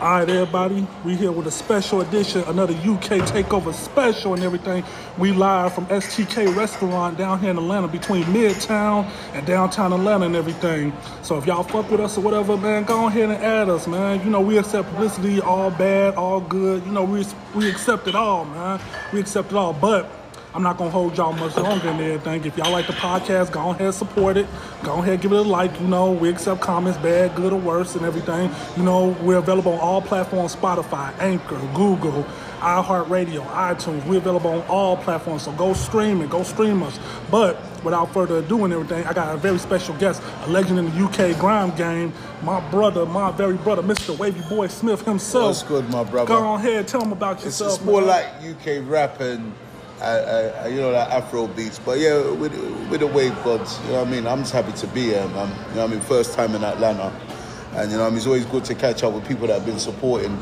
All right, everybody, we here with a special edition, another UK takeover special and everything. We live from STK Restaurant down here in Atlanta, between Midtown and downtown Atlanta and everything. So if y'all fuck with us or whatever, man, go ahead and add us, man. You know we accept publicity, all bad, all good. You know we we accept it all, man. We accept it all, but. I'm not gonna hold y'all much longer and everything. If y'all like the podcast, go ahead support it. Go ahead give it a like. You know, we accept comments, bad, good, or worse, and everything. You know, we're available on all platforms: Spotify, Anchor, Google, iHeartRadio, iTunes. We're available on all platforms. So go stream it, go stream us. But without further ado and everything, I got a very special guest, a legend in the UK grime game, my brother, my very brother, Mr. Wavy Boy Smith himself. What's good, my brother? Go ahead, tell him about It's, yourself. it's more man. like UK rap uh, uh, you know that Afro beats, but yeah, with with the wave gods, you know what I mean. I'm just happy to be here, man. You know what I mean. First time in Atlanta, and you know what I mean. It's always good to catch up with people that have been supporting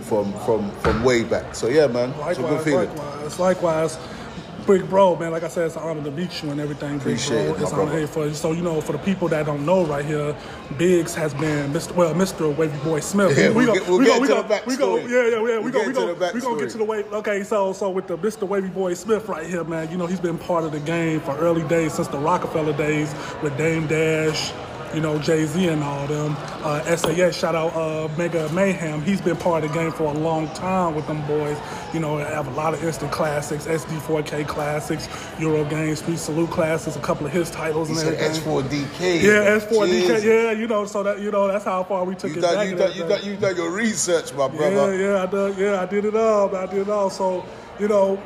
from from from way back. So yeah, man, it's a good feeling. likewise, likewise. Big bro, man. Like I said, it's an honor to meet you and everything. Big Appreciate bro. it, It's an honor for so you know for the people that don't know right here, Biggs has been Mr. Well, Mr. Wavy Boy Smith. Yeah, we'll gon- get- we'll gon- get we to gon- the we backstory. Yeah, yeah, yeah. We We'll get we the we gonna get to the way. Okay, so so with the Mr. Wavy Boy Smith right here, man. You know he's been part of the game for early days since the Rockefeller days with Dame Dash. You know, Jay Z and all them. Uh, SAS, shout out uh, Mega Mayhem. He's been part of the game for a long time with them boys. You know, have a lot of instant classics, SD4K classics, Eurogang, Street Salute classics, a couple of his titles He and said everything. S4DK. Yeah, S4DK. Cheers. Yeah, you know, so that you know that's how far we took You it done, back. you done, you done, you done your research, my Yeah, brother. yeah, I did. Yeah, I did it all. I did it all. So, you know,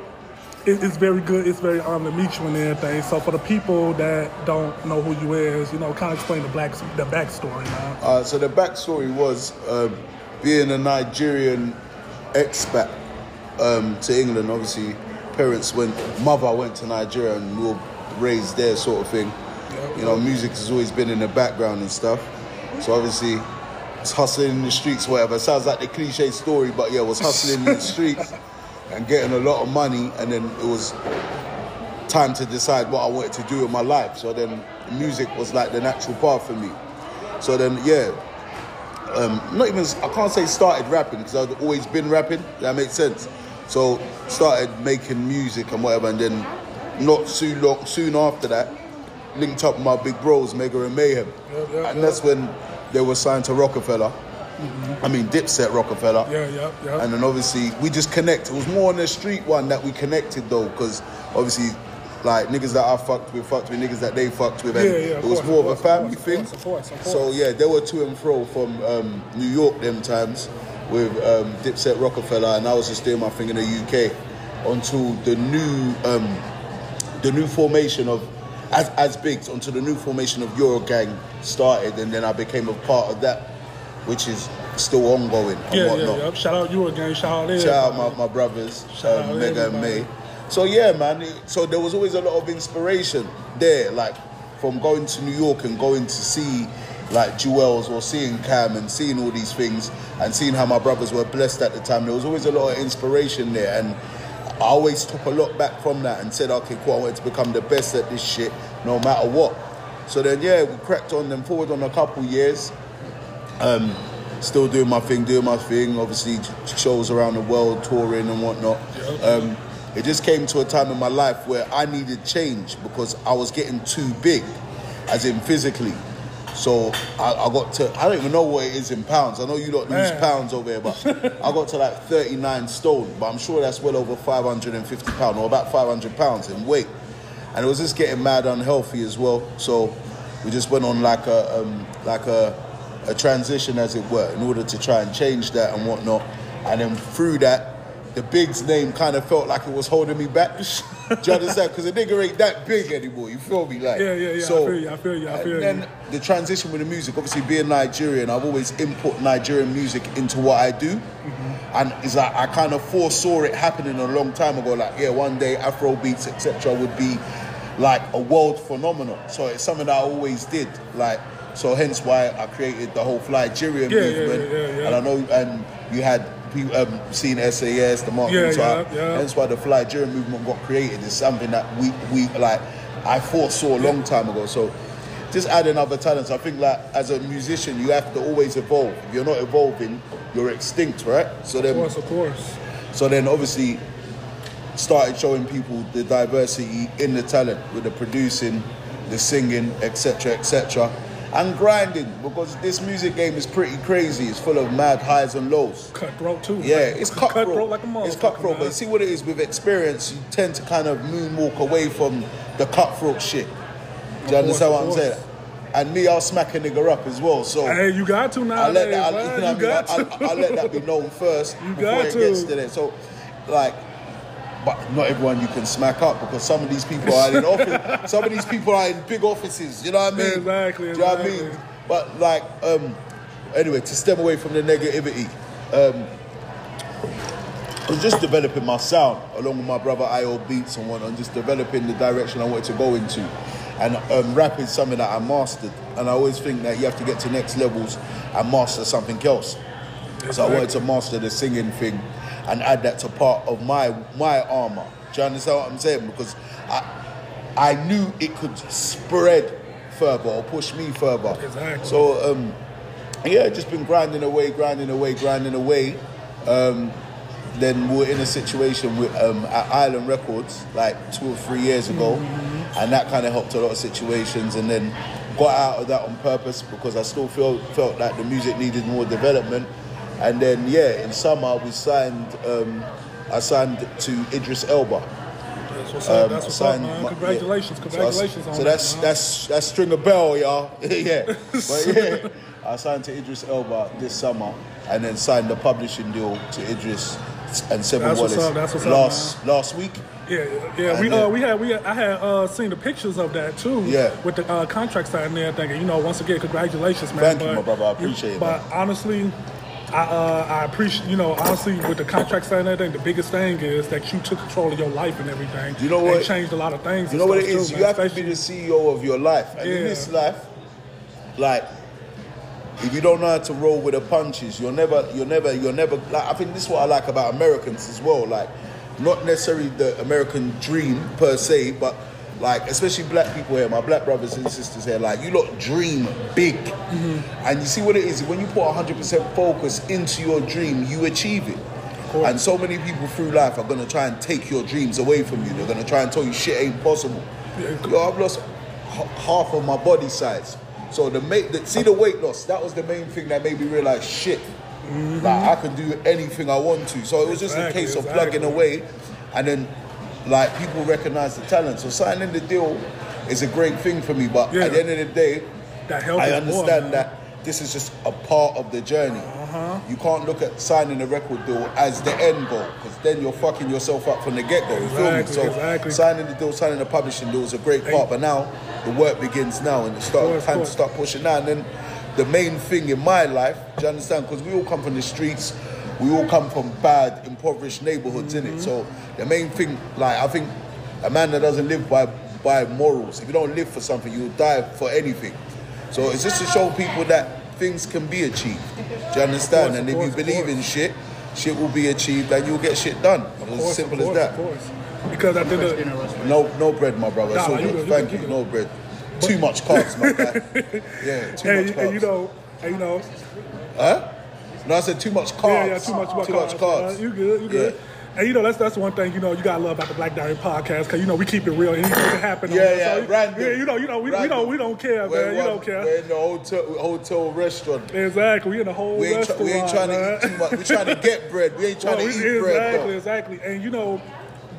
it, it's very good. It's very honored to meet you and everything. So, for the people that don't know who you is, you know, kind of explain the black the backstory, man. Uh, so the backstory was uh, being a Nigerian expat um, to England. Obviously, parents went, mother went to Nigeria and we were raised there, sort of thing. You know, music has always been in the background and stuff. So obviously, it's hustling in the streets, whatever. Sounds like the cliche story, but yeah, was hustling in the streets and getting a lot of money, and then it was time to decide what I wanted to do in my life. So then music was like the natural path for me. So then, yeah, um, not even, I can't say started rapping because I'd always been rapping. That makes sense. So started making music and whatever, and then not soon long, soon after that, linked up with my big bros, Mega and Mayhem, Yeah, yeah, and that's when they were signed to Rockefeller. I mean, Dipset Rockefeller. Yeah, yeah, yeah. And then obviously we just connect. It was more on the street one that we connected though, because obviously, like niggas that I fucked with, fucked with niggas that they fucked with, and Yeah, yeah, it was course, more of of a course, family of thing. course, of course, of So yeah, they were to and fro from um, New York them times with um, Dipset Rockefeller, and I was just doing my thing in the UK until the new um, the new formation of as as bigs until the new formation of Eurogang started, and then I became a part of that, which is still ongoing and yeah, yeah, whatnot. yeah. Shout out you again. Shout out Shout out my, my brothers, Shout out um, Mega and. May. So yeah, man. So there was always a lot of inspiration there, like from going to New York and going to see like Juelz or seeing Cam and seeing all these things and seeing how my brothers were blessed at the time. There was always a lot of inspiration there, and I always took a lot back from that and said, okay, cool, I wanted to become the best at this shit, no matter what. So then, yeah, we cracked on them forward on a couple years still doing my thing, doing my thing. Obviously, shows around the world, touring and whatnot. Um, it just came to a time in my life where I needed change because I was getting too big, as in physically. So I, I got to, I don't even know what it is in pounds. I know you don't lose Man. pounds over here, but I got to like 39 stone. But I'm sure that's well over 550 pounds or about 500 pounds in weight. And it was just getting mad unhealthy as well. So we just went on like a, um, like a, a transition, as it were, in order to try and change that and whatnot. And then through that, the Big's name kind of felt like it was holding me back. Do you understand? Because the nigga ain't that big anymore. You feel me? Like, Yeah, yeah, yeah, I feel you, I feel you, I and feel you. then the transition with the music, obviously being Nigerian, I've always input Nigerian music into what I do. Mm-hmm. And it's like I kind of foresaw it happening a long time ago. Like, yeah, one day Afro beats, etc., would be like a world phenomenon. So it's something that I always did. Like, so hence why I created the whole Flygerian Yeah, movement. yeah, yeah. And I know, and you had people um, seen SAS, the Mark Yeah, Luther, yeah, yeah. Hence why the Flygerian movement got created. It's something that we we like. I foresaw a long time ago. So just adding other talents. I think like as a musician, you have to always evolve. If you're not evolving, you're extinct, right? So Of then, course, of course. so then obviously started showing people the diversity in the talent with the producing, the singing, etc., etc., and grinding because this music game is pretty crazy. It's full of mad highs and lows. Cutthroat too. Yeah, it's cutthroat. like a motherfucker. it's cutthroat, man. but see what it is with experience, you tend to kind of moonwalk away from the cutthroat shit. Do you understand what I'm saying? And me, I'll smack a nigga up as well. So Hey, you got to I let that, I, you know you I mean? got I, to. I, I let that be known first You before got it to. gets to there. So, like, but not everyone you can smack up because some of these people are in office. some of these people are in big offices. You know what I mean? Exactly, Do you know what I mean? But like, um, anyway, to stem away from the negativity, um, I was just developing my sound along with my brother IO Beats and one, and just developing the direction I wanted to go into. And um, rap is something that I mastered, and I always think that you have to get to next levels and master something else. So I wanted to master the singing thing and add that to part of my my armor. Do you understand what I'm saying? Because I I knew it could spread further or push me further. Exactly. So um, yeah, just been grinding away, grinding away, grinding away. Um, then we're in a situation with um, at Island Records like two or three years ago, and that kind of helped a lot of situations. And then got out of that on purpose because I still felt felt like the music needed more development. And then yeah, in summer we signed. Um, I signed to Idris Elba. That's what's up. Um, That's what's up, signed man. Congratulations, yeah. congratulations So, I- on so that, that's man. that's that's string a bell, y'all. yeah, but yeah, I signed to Idris Elba this summer, and then signed the publishing deal to Idris and Seven That's Wallace up, what's up, last last week. Yeah, yeah. We And uh we had we had, I had uh seen the pictures of that too. Yeah. With the uh, contract side and everything. And, you know, once again, congratulations, man. Thank you, my brother. I appreciate it, But honestly. I, uh, I appreciate, you know, honestly, with the contract side and everything, the biggest thing is that you took control of your life and everything. You know what? changed a lot of things. You know what it is? too, you man, have to be the CEO of your life, and in this life, like. If you don't know how to roll with the punches, you're never, you're never, you're never. Like I think this is what I like about Americans as well. Like, not necessarily the American dream per se, but like especially black people here, my black brothers and sisters here. Like, you lot dream big, and you see what it is. When you put 100% focus into your dream, you achieve it. And so many people through life are gonna try and take your dreams away from you. They're gonna try and tell you shit ain't possible. Yo, I've lost h- half of my body size. So the, ma- the see the weight loss. That was the main thing that made me realize shit. Like I can do anything I want to. So it was just a case of exactly. plugging away, and then like people recognize the talent. So signing the deal is a great thing for me. But Yeah. at the end of the day, I us more, understand that this is just a part of the journey. Uh-huh. You can't look at signing a record deal as the end goal because then you're fucking yourself up from the get go. You feel me? Exactly, So exactly. signing the deal, signing the publishing deal is a great part. But now the work begins now, and it's start course, time to start pushing now. And then the main thing in my life, do you understand? Because we all come from the streets. We all come from bad, impoverished neighborhoods, in Mm-hmm. it. So the main thing, like I think, a man that doesn't live by by morals, if you don't live for something, you'll die for anything. So it's just to show people that things can be achieved. Do you understand? course, and if course, you believe in shit, shit will be achieved and you'll get shit done. Of as course, simple course, as that. Course. Because I think that, No, no bread, my brother. Nah, you good. Thank you. you No bread. Too much carbs, my guy. Yeah, too and, much and you know, and you know, Huh? No, I said too much carbs. Yeah, yeah, too much, Too carbs. much carbs. Uh, you good, you good. Yeah. And you know that's that's one thing you know you gotta love about the Black Diary podcast because you know we keep it real. Anything can happen. Yeah, yeah, So, random. Yeah, you know, you know, we, we Random. don't we don't care, We're, man. You don't care. We're in the hotel, hotel restaurant. Exactly. We in the whole We ain't, restaurant. we ain't trying man. to eat too much. We're trying to get bread. We ain't trying Well, to we- eat exactly, bread. though. exactly. And you know,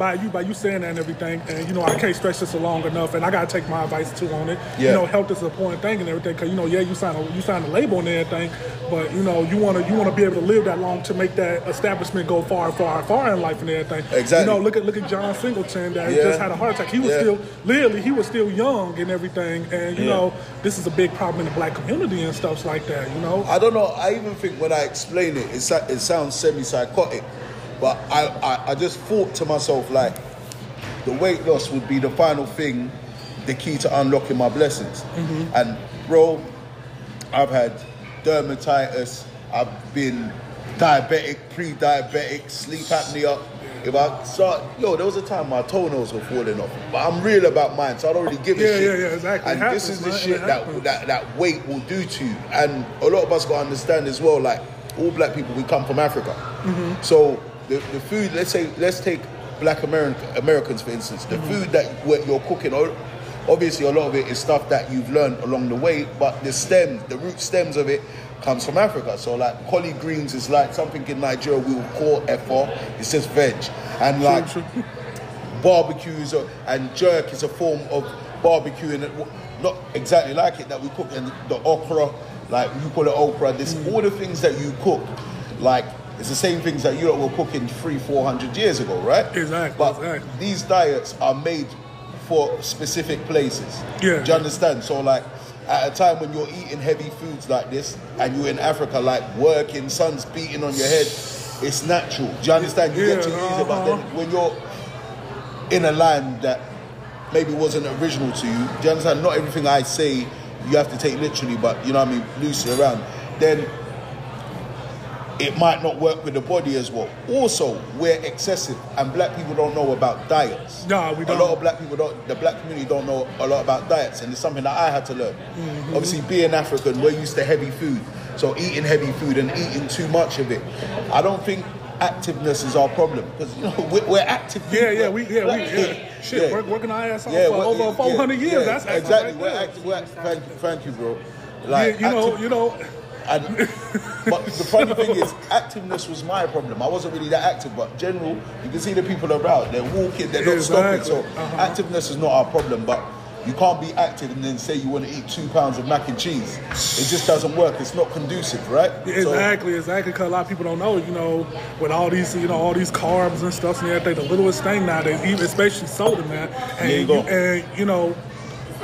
by you by you saying that and everything, and you know, I can't stretch this long enough, and I gotta take my advice too on it. You know, health is an important thing and everything. Cause you know, yeah, you sign a you sign a label and everything, but you know, you wanna you wanna be able to live that long to make that establishment go far, far, far in life and everything. Exactly. You know, look at look at John Singleton that Yeah. just had a heart attack. He was Yeah. still literally he was still young and everything, and you Yeah. know, this is a big problem in the black community and stuff like that. You know. I don't know. I even think when I explain it, it, it sounds semi-psychotic. But I, I, I just thought to myself like, the weight loss would be the final thing, the key to unlocking my blessings. And bro, I've had dermatitis. I've been diabetic, pre-diabetic, sleep apnea. if I start, yo, there was a time my toenails were falling off, but I'm real about mine, so I don't really give a Yeah, shit. yeah, yeah, exactly. And this is the shit that, that that weight will do to you. And a lot of us got to understand as well, like all black people, we come from Africa. Mm-hmm. So the, the food, let's say, let's take black American, Americans for instance. The Mm-hmm. food that what you're cooking, obviously a lot of it is stuff that you've learned along the way, but the stems, the root stems of it comes from Africa. So like collard greens is like something in Nigeria we will call efo. It's just veg. And like barbecues or, and jerk is a form of barbecue and not exactly like it that we cook and the okra like you call it okra this Mm. all the things that you cook like it's the same things that Europe were cooking three four hundred years ago right Exactly, but exactly. these diets are made for specific places Yeah. do you understand so like at a time when you're eating heavy foods like this and you're in Africa like working sun's beating on your head it's natural do you understand you get to Yeah, use it but then uh-huh. when you're in a land that maybe wasn't original to you, do you understand? Not everything I say you have to take literally, but you know what I mean, loosely around. Then it might not work with the body as well. Also, we're excessive, and black people don't know about diets. Nah, we don't. A lot of black people don't. The black community don't know a lot about diets, and it's something that I had to learn. Mm-hmm. Obviously, being African, we're used to heavy food, so eating heavy food and eating too much of it. I don't think activeness is our problem because you know we're, we're active. Yeah, people. yeah, we, yeah, we, yeah. Shit, Work, working our ass off yeah, for over yeah, 400 yeah, years. yeah, That's active exactly. right we're active. We're. Thank you, thank you, bro. Yeah, Like, you know, active- you know. And, but the funny thing is, activeness was my problem. I wasn't really that active, but general, you can see the people around. They're walking, they're not stopping. So Exactly. Uh-huh. activeness is not our problem. But you can't be active and then say you want to eat two pounds of mac and cheese. It just doesn't work. It's not conducive, right? So- Exactly, exactly. Because a lot of people don't know, you know, with all these, you know, all these carbs and stuff and everything, the littlest thing nowadays, even especially soda, man. And There you go. and you know,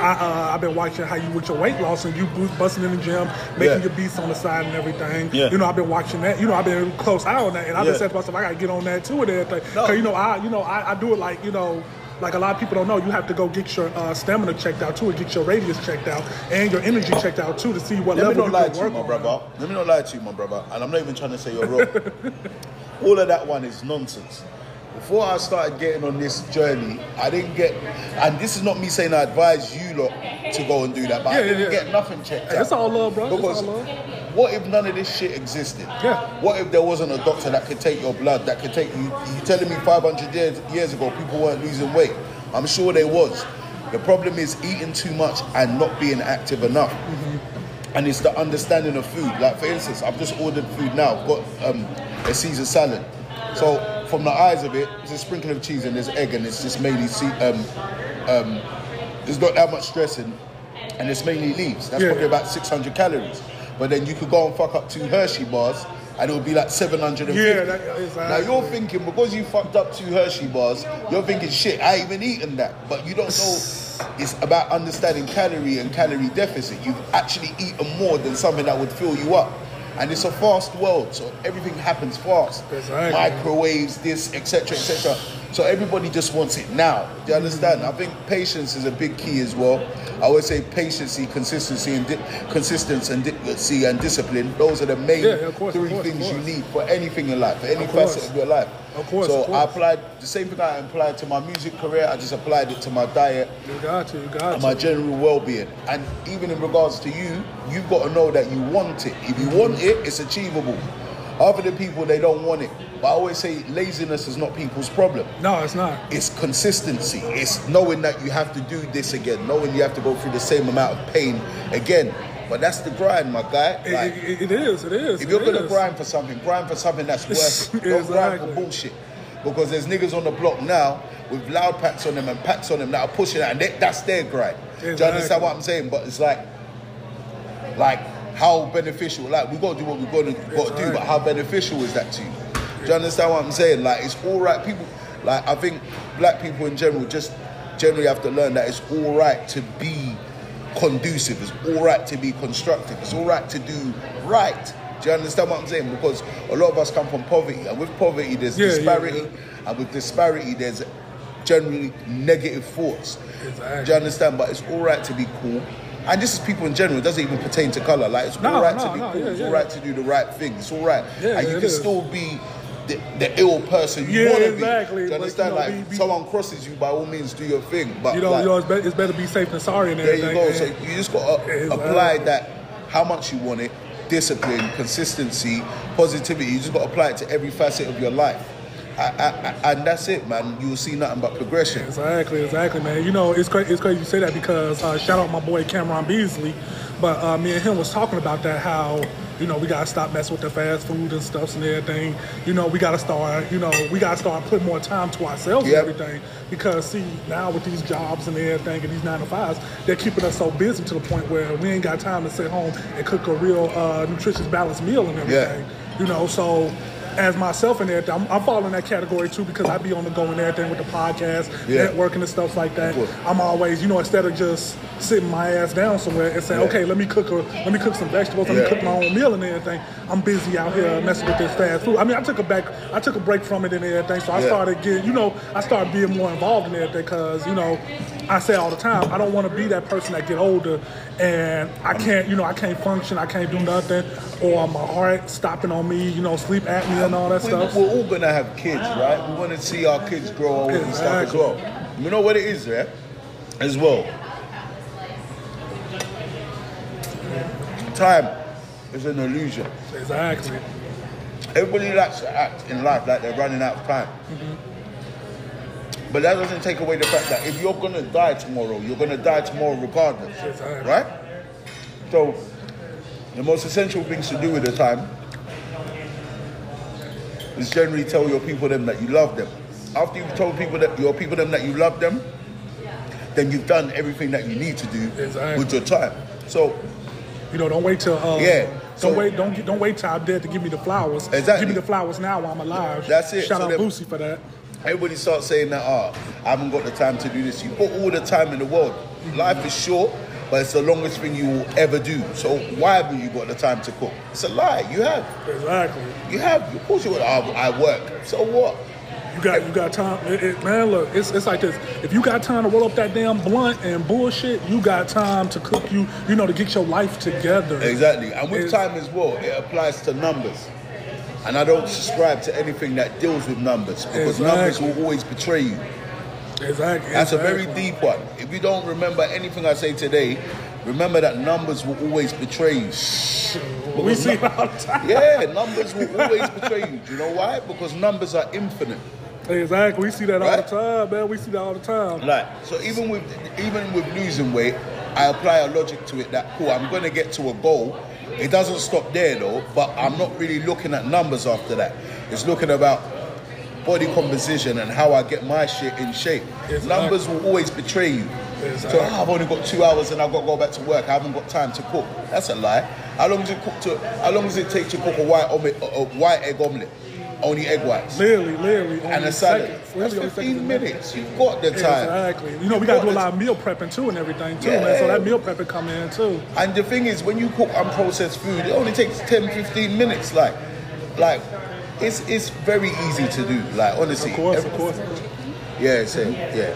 I, uh, I've been watching how you with your weight loss and you bu- busting in the gym, making Yeah. your beats on the side and everything. Yeah. You know, I've been watching that. You know, I've been close eye on that, and I've been saying to myself, I gotta get on that too and everything. No. Cause you know, I, you know, I, I do it like, you know. Like a lot of people don't know, you have to go get your uh, stamina checked out too, and get your radius checked out, and your energy checked out too, to see what Let me level not you lie to you, my brother. Let me not lie to you, my brother. And I'm not even trying to say you're wrong. All of that one is nonsense. Before I started getting on this journey, I didn't get, and this is not me saying I advise you lot to go and do that, but I Yeah, yeah, didn't yeah. get nothing checked out. it's all love, bro. Because all love. what if none of this shit existed? Yeah. What if there wasn't a doctor that could take your blood, that could take you? You're telling me 500 years, years ago people weren't losing weight? I'm sure they was. The problem is eating too much and not being active enough. And it's the understanding of food. Like for instance, I've just ordered food now. I've got um, a Caesar salad. So from the eyes of it, it's a sprinkle of cheese and there's egg and it's just mainly ce- um, um, there's not that much dressing and it's mainly leaves. That's Yeah. probably about 600 calories. But then you could go and fuck up two Hershey bars and it would be like 750. Yeah, that- Now you're thinking because you fucked up two Hershey bars, you're thinking shit. I ain't even eaten that, but you don't know. It's about understanding calorie and calorie deficit. You've actually eaten more than something that would fill you up, and it's a fast world, so everything happens fast. Microwaves, this, etc., etc. So everybody just wants it now. Do you understand? I think patience is a big key as well. I always say patience, consistency, and di- consistency and di- and discipline. Those are the main Yeah, course, three course, things you need for anything in life, for any Of facet of your life. Of course, So of. I applied the same thing I applied to my music career. I just applied it to my diet You got to, you got and my to. general well-being. And even in regards to you, you've got to know that you want it. If you want it, it's achievable. Other than people, they don't want it. But I always say laziness is not people's problem. No, it's not. It's consistency. It's knowing that you have to do this again, knowing you have to go through the same amount of pain again. But that's the grind, my guy. Like, it, it is, it is. if you're gonna grind for something, grind for something that's worth it. Don't grind for bullshit. Because there's niggas on the block now with loud packs on them and packs on them that are pushing it, and they, that's their grind. Do you understand what I'm saying? But it's like, like how beneficial. Like we gotta do what we gotta gotta do, but how beneficial is that to you? Do you understand what I'm saying? Like it's all right. People, like I think black people in general just generally have to learn that it's all right to be conducive. It's all right to be constructive. It's all right to do right. Do you understand what I'm saying? Because a lot of us come from poverty, and with poverty, there's Yeah, yeah, disparity, yeah. and with disparity, there's generally negative thoughts. Exactly. Do you understand? But it's all right to be cool. And this is people in general. It doesn't even pertain to color. Like it's No, all right no, to be no, cool. yeah, it's yeah. all right to do the right thing. It's all right, Yeah, and you can is. still be the, the ill person you Yeah, want to exactly. be. Do you Like, understand? you know, like be- be- someone crosses you, by all means, do your thing. But You know, like, you know, it's, better, it's better be safe than sorry and there everything. you go. So you just got to apply that how much you want it, discipline, consistency, positivity. You just got to apply it to every facet of your life. I, I, I, and that's it, man. You see nothing but progression. Exactly, exactly, man. You know, it's crazy. It's crazy you say that because uh, shout out my boy Cameron Beasley, but uh, me and him was talking about that how you know we gotta stop messing with the fast food and stuff and everything. You know, we gotta start. You know, we gotta start putting more time to ourselves Yep. and everything because see now with these jobs and everything and these nine to fives, they're keeping us so busy to the point where we ain't got time to sit home and cook a real uh, nutritious balanced meal and everything. You know, so as myself and everything, I'm, I'm following that category too because I be on the go and everything with the podcast, Yeah. networking and stuff like that. I'm always, you know, instead of just sitting my ass down somewhere and saying, Yeah. okay, let me cook a, let me cook some vegetables, let Yeah. me cook my own meal and everything. I'm busy out here messing with this fast food. I mean, I took a back, I took a break from it and everything, so I started getting, you know, I started being more involved in everything because, you know, I say all the time, I don't want to be that person that get older and I can't, you know, I can't function, I can't do nothing, or my heart stopping on me, you know, sleep apnea and all that We, stuff. we're all gonna have kids, right? We want to see our kids grow old and stuff as well. You know what it is, yeah? As well. Time is an illusion. Exactly. Everybody likes to act in life like they're running out of time. Mm-hmm. But that doesn't take away the fact that if you're gonna die tomorrow, you're gonna die tomorrow regardless. Exactly. Right? So the most essential things to do with the time is generally tell your people them that you love them. After you've told people that your people them that you love them, then you've done everything that you need to do Exactly. with your time. So You know, don't wait till uh, Yeah, so- don't wait, don't get, don't wait till I'm dead to give me the flowers. Exactly. Give me the flowers now while I'm alive. That's it. Shout So out then- Boosie for that. Everybody starts saying that, oh, I haven't got the time to do this. You've got all the time in the world. Life is short, but it's the longest thing you will ever do. So why haven't you got the time to cook? It's a lie. You have. Exactly. You have. Of course you would. I, I work. So what? You got you got time, it, it- man. Look, it's, it's like this. If you got time to roll up that damn blunt and bullshit, you got time to cook. You you know to get your life together. Exactly. And with It's- time as well, it applies to numbers. And I don't subscribe to anything that deals with numbers because numbers will always betray you. Exactly. That's a very deep one. If you don't remember anything I say today, remember that numbers will always betray you. We see it all the time. Yeah, numbers will always betray you. Do you know why? Because numbers are infinite. Exactly. We see that all the time, man. We see that all the time. Like, so even with even with losing weight, I apply a logic to it that cool, I'm gonna get to a goal. It doesn't stop there though, but I'm not really looking at numbers after that. It's looking about body composition and how I get my shit in shape. Numbers will always betray you. So. "Ah, I've only got two hours and I've got to go back to work. I haven't got time to cook. That's a lie. How long does it cook to? How long does it take to cook a white omelet, a white egg omelet? Only egg whites Literally, literally. and a salad. seconds. That's Literally 15 minutes. You've got the time. Exactly. You know, we got to do a lot of meal prepping too and everything too, man. So that meal prepping come in too. And the thing is, when you cook unprocessed food, it only takes 10, 15 minutes. Like, like, it's it's very easy to do. Like, honestly. Of course, Every- of course. Yeah, same. Yeah.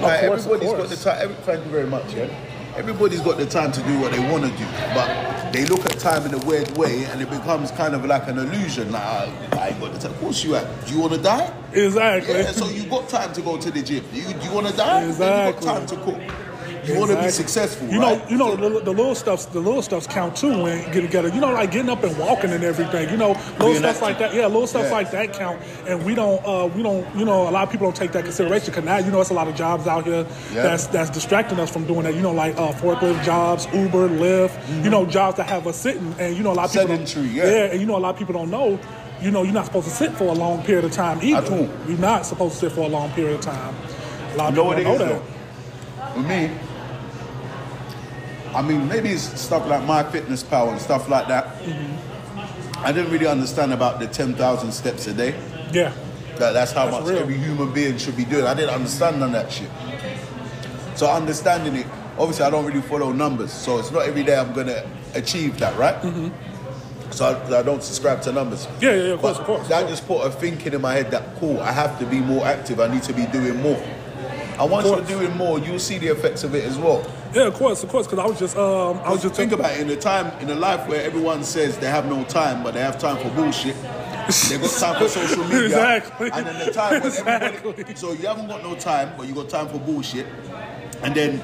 Like, course, everybody's got the time. Every, thank you very much. Yeah. Everybody's got the time to do what they want to do, but they look at time in a weird way, and it becomes kind of like an illusion. Like, I, I ain't got the time. Of course you have. Do you want to die? Exactly. Yeah, so you got time to go to the gym. You, do you want to die? Exactly. You got time to cook. You want to be successful, You right? know, you know the, the little stuffs. The little stuffs count too when you get together. You know, like getting up and walking and everything. You know, little Being stuff active. like that. Yeah, little stuff Yeah. like that count. And we don't. Uh, we don't. You know, a lot of people don't take that consideration because now you know it's a lot of jobs out here Yeah. that's that's distracting us from doing that. You know, like uh, forklift jobs, Uber, Lyft. You know, jobs that have us sitting. And you know, a lot of people. don't- Sedentary, yeah. and you know, a lot of people don't know. You know, you're not supposed to sit for a long period of time either. You're not supposed to sit for a long period of time. A lot of You know people don't know though? that. With me, I mean, maybe it's stuff like my fitness power and stuff like that. Mm-hmm. I didn't really understand about the 10,000 steps a day. Yeah. That that's how That's much real. every human being should be doing. I didn't understand none of that shit. So understanding it, obviously I don't really follow numbers. So it's not every day I'm gonna achieve that, right? So I, I don't subscribe to numbers. Mm-hmm. Yeah, yeah, yeah, of course, of course. That just put a thinking in my head that cool, I have to be more active. I need to be doing more. And once you're doing more, you'll see the effects of it as well. Yeah, of course, of course. Because I was just, um, I was just think about it in a time in a life where everyone says they have no time, but they have time for bullshit. They got time for social media, Exactly. and then the time. Exactly. So you haven't got no time, but you got time for bullshit, and then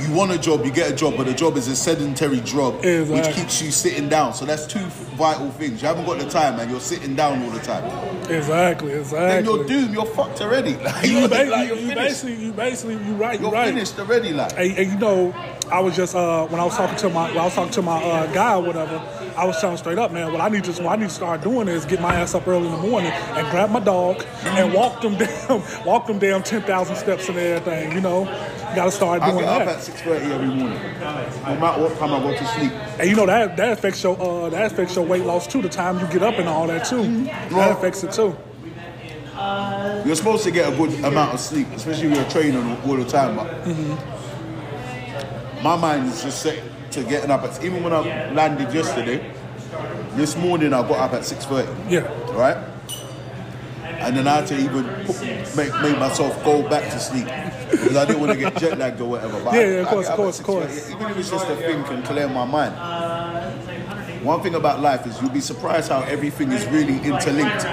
you want a job, you get a job, but the job is a sedentary job, which keeps you sitting down. So that's two vital things. You haven't got the time, and you're sitting down all the time. exactly, exactly. Then you're doomed. You're fucked already. Like, You, you're, ba- like, you, you're you basically, you basically, you right, you You're right. finished already. Like. And, and you know, I was just uh, when I was talking to my when I was talking to my uh, guy or whatever. I was telling straight up, man. What I need to what I need to start doing is get my ass up early in the morning and grab my dog and walk them down, walk them down ten thousand steps and everything. You know, got to start doing I get up that. at six thirty every morning, no matter what time I go to sleep. And you know that that affects your uh, that affects your weight loss too. The time you get up and all that too. That Well- affects it too. You're supposed to get a good amount of sleep, especially if you're training all the time. But my mind is just set to getting up at even when I landed yesterday. This morning I got up at six thirty. Yeah. Right. And then I had to even put, make, make myself go back to sleep because I didn't want to get jet lagged or whatever. But Yeah, I- yeah, of course, of course, of course. Even if it's just a think and clear my mind. One thing about life is you'll be surprised how everything is really interlinked.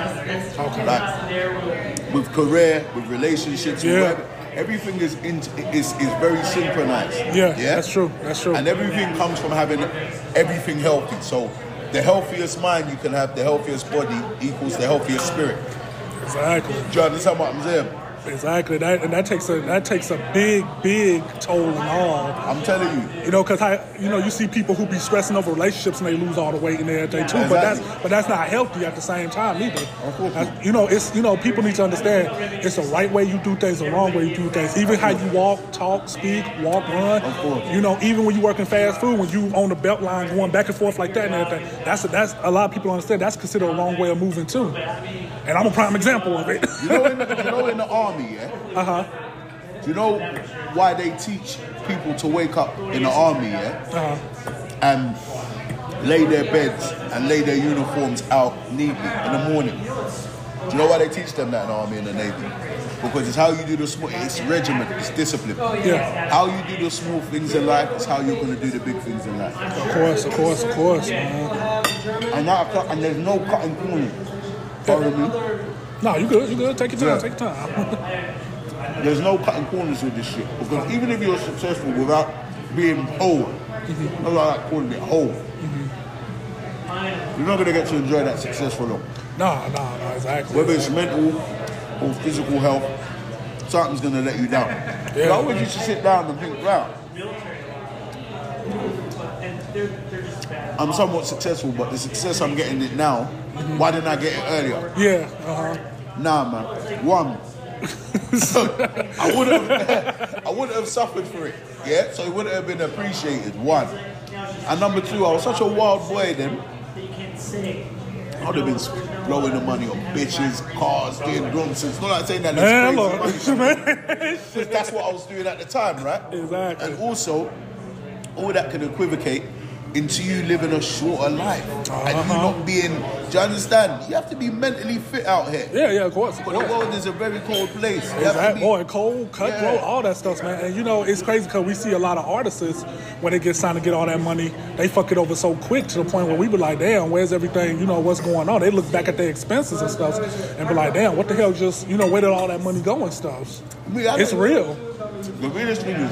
Like with career, with relationships, with Yeah. whatever, everything is, in, is is very synchronized. Yeah, that's true. That's true. And everything comes from having everything healthy. So the healthiest mind you can have, the healthiest body equals the healthiest spirit. Exactly. Do you understand what I'm saying? Exactly. That and that takes a that takes a big big toll and all. I'm telling you. You know, because I, you know, you see people who be stressing over relationships and they lose all the weight and everything too. But that's but that's not healthy at the same time either. That's- you know, it's you know, people need to understand it's the right way you do things, the wrong way you do things. Even how you walk, talk, speak, walk, run. You know, even when you work in fast food, when you on the belt line going back and forth like that and everything, that's a, that's a lot of people understand. That's considered a wrong way of moving too. And I'm a prime example of it. You know, in the, you know, in the army, yeah. uh huh. Do you know why they teach people to wake up in the army, yeah, Uh huh. and lay their beds and lay their uniforms out neatly in the morning? Do you know why they teach them that in the army and the navy? Because it's how you do the small. It's regiment. It's discipline. Yeah. How you do the small things in life is how you're going to do the big things in life. Of course, of course, of course, man. And that, and there's no cutting corners. Follow me? No, you good, you good. Take your time, Yeah. take your time. There's no cutting corners with this shit. Because even if you're successful without being whole, Mm-hmm. I like calling it whole, you're not going to get to enjoy that success for long. no, no, no, exactly. Whether it's mental or physical health, something's going to let you down. Yeah. But I always used to sit down and think, wow, I'm somewhat successful, but the success I'm getting it now, why didn't I get it earlier? Yeah, uh huh. Nah, man. One, I would have, I would have suffered for it. Yeah, so it wouldn't have been appreciated. One, and number two, I was such a wild boy then. I would have been blowing the money on bitches, cars, doing nonsense. It's not like saying that it's crazy money, because that's what I was doing at the time, right? Exactly. And also, all that can equivocate into you living a shorter life and you Uh-huh. not being. Do you understand? You have to be mentally fit out here. Yeah, yeah, of course. Of But the world is a very cold place. You Exactly. be- Boy, cold, cutthroat, Yeah. all that stuff, man. And you know, it's crazy because we see a lot of artists when they get signed to get all that money, they fuck it over so quick to the point where we be like, damn, where's everything? You know, what's going on? They look back at their expenses and stuff and be like, damn, what the hell just, you know, where did all that money go and stuff? I It's real. The realest thing is,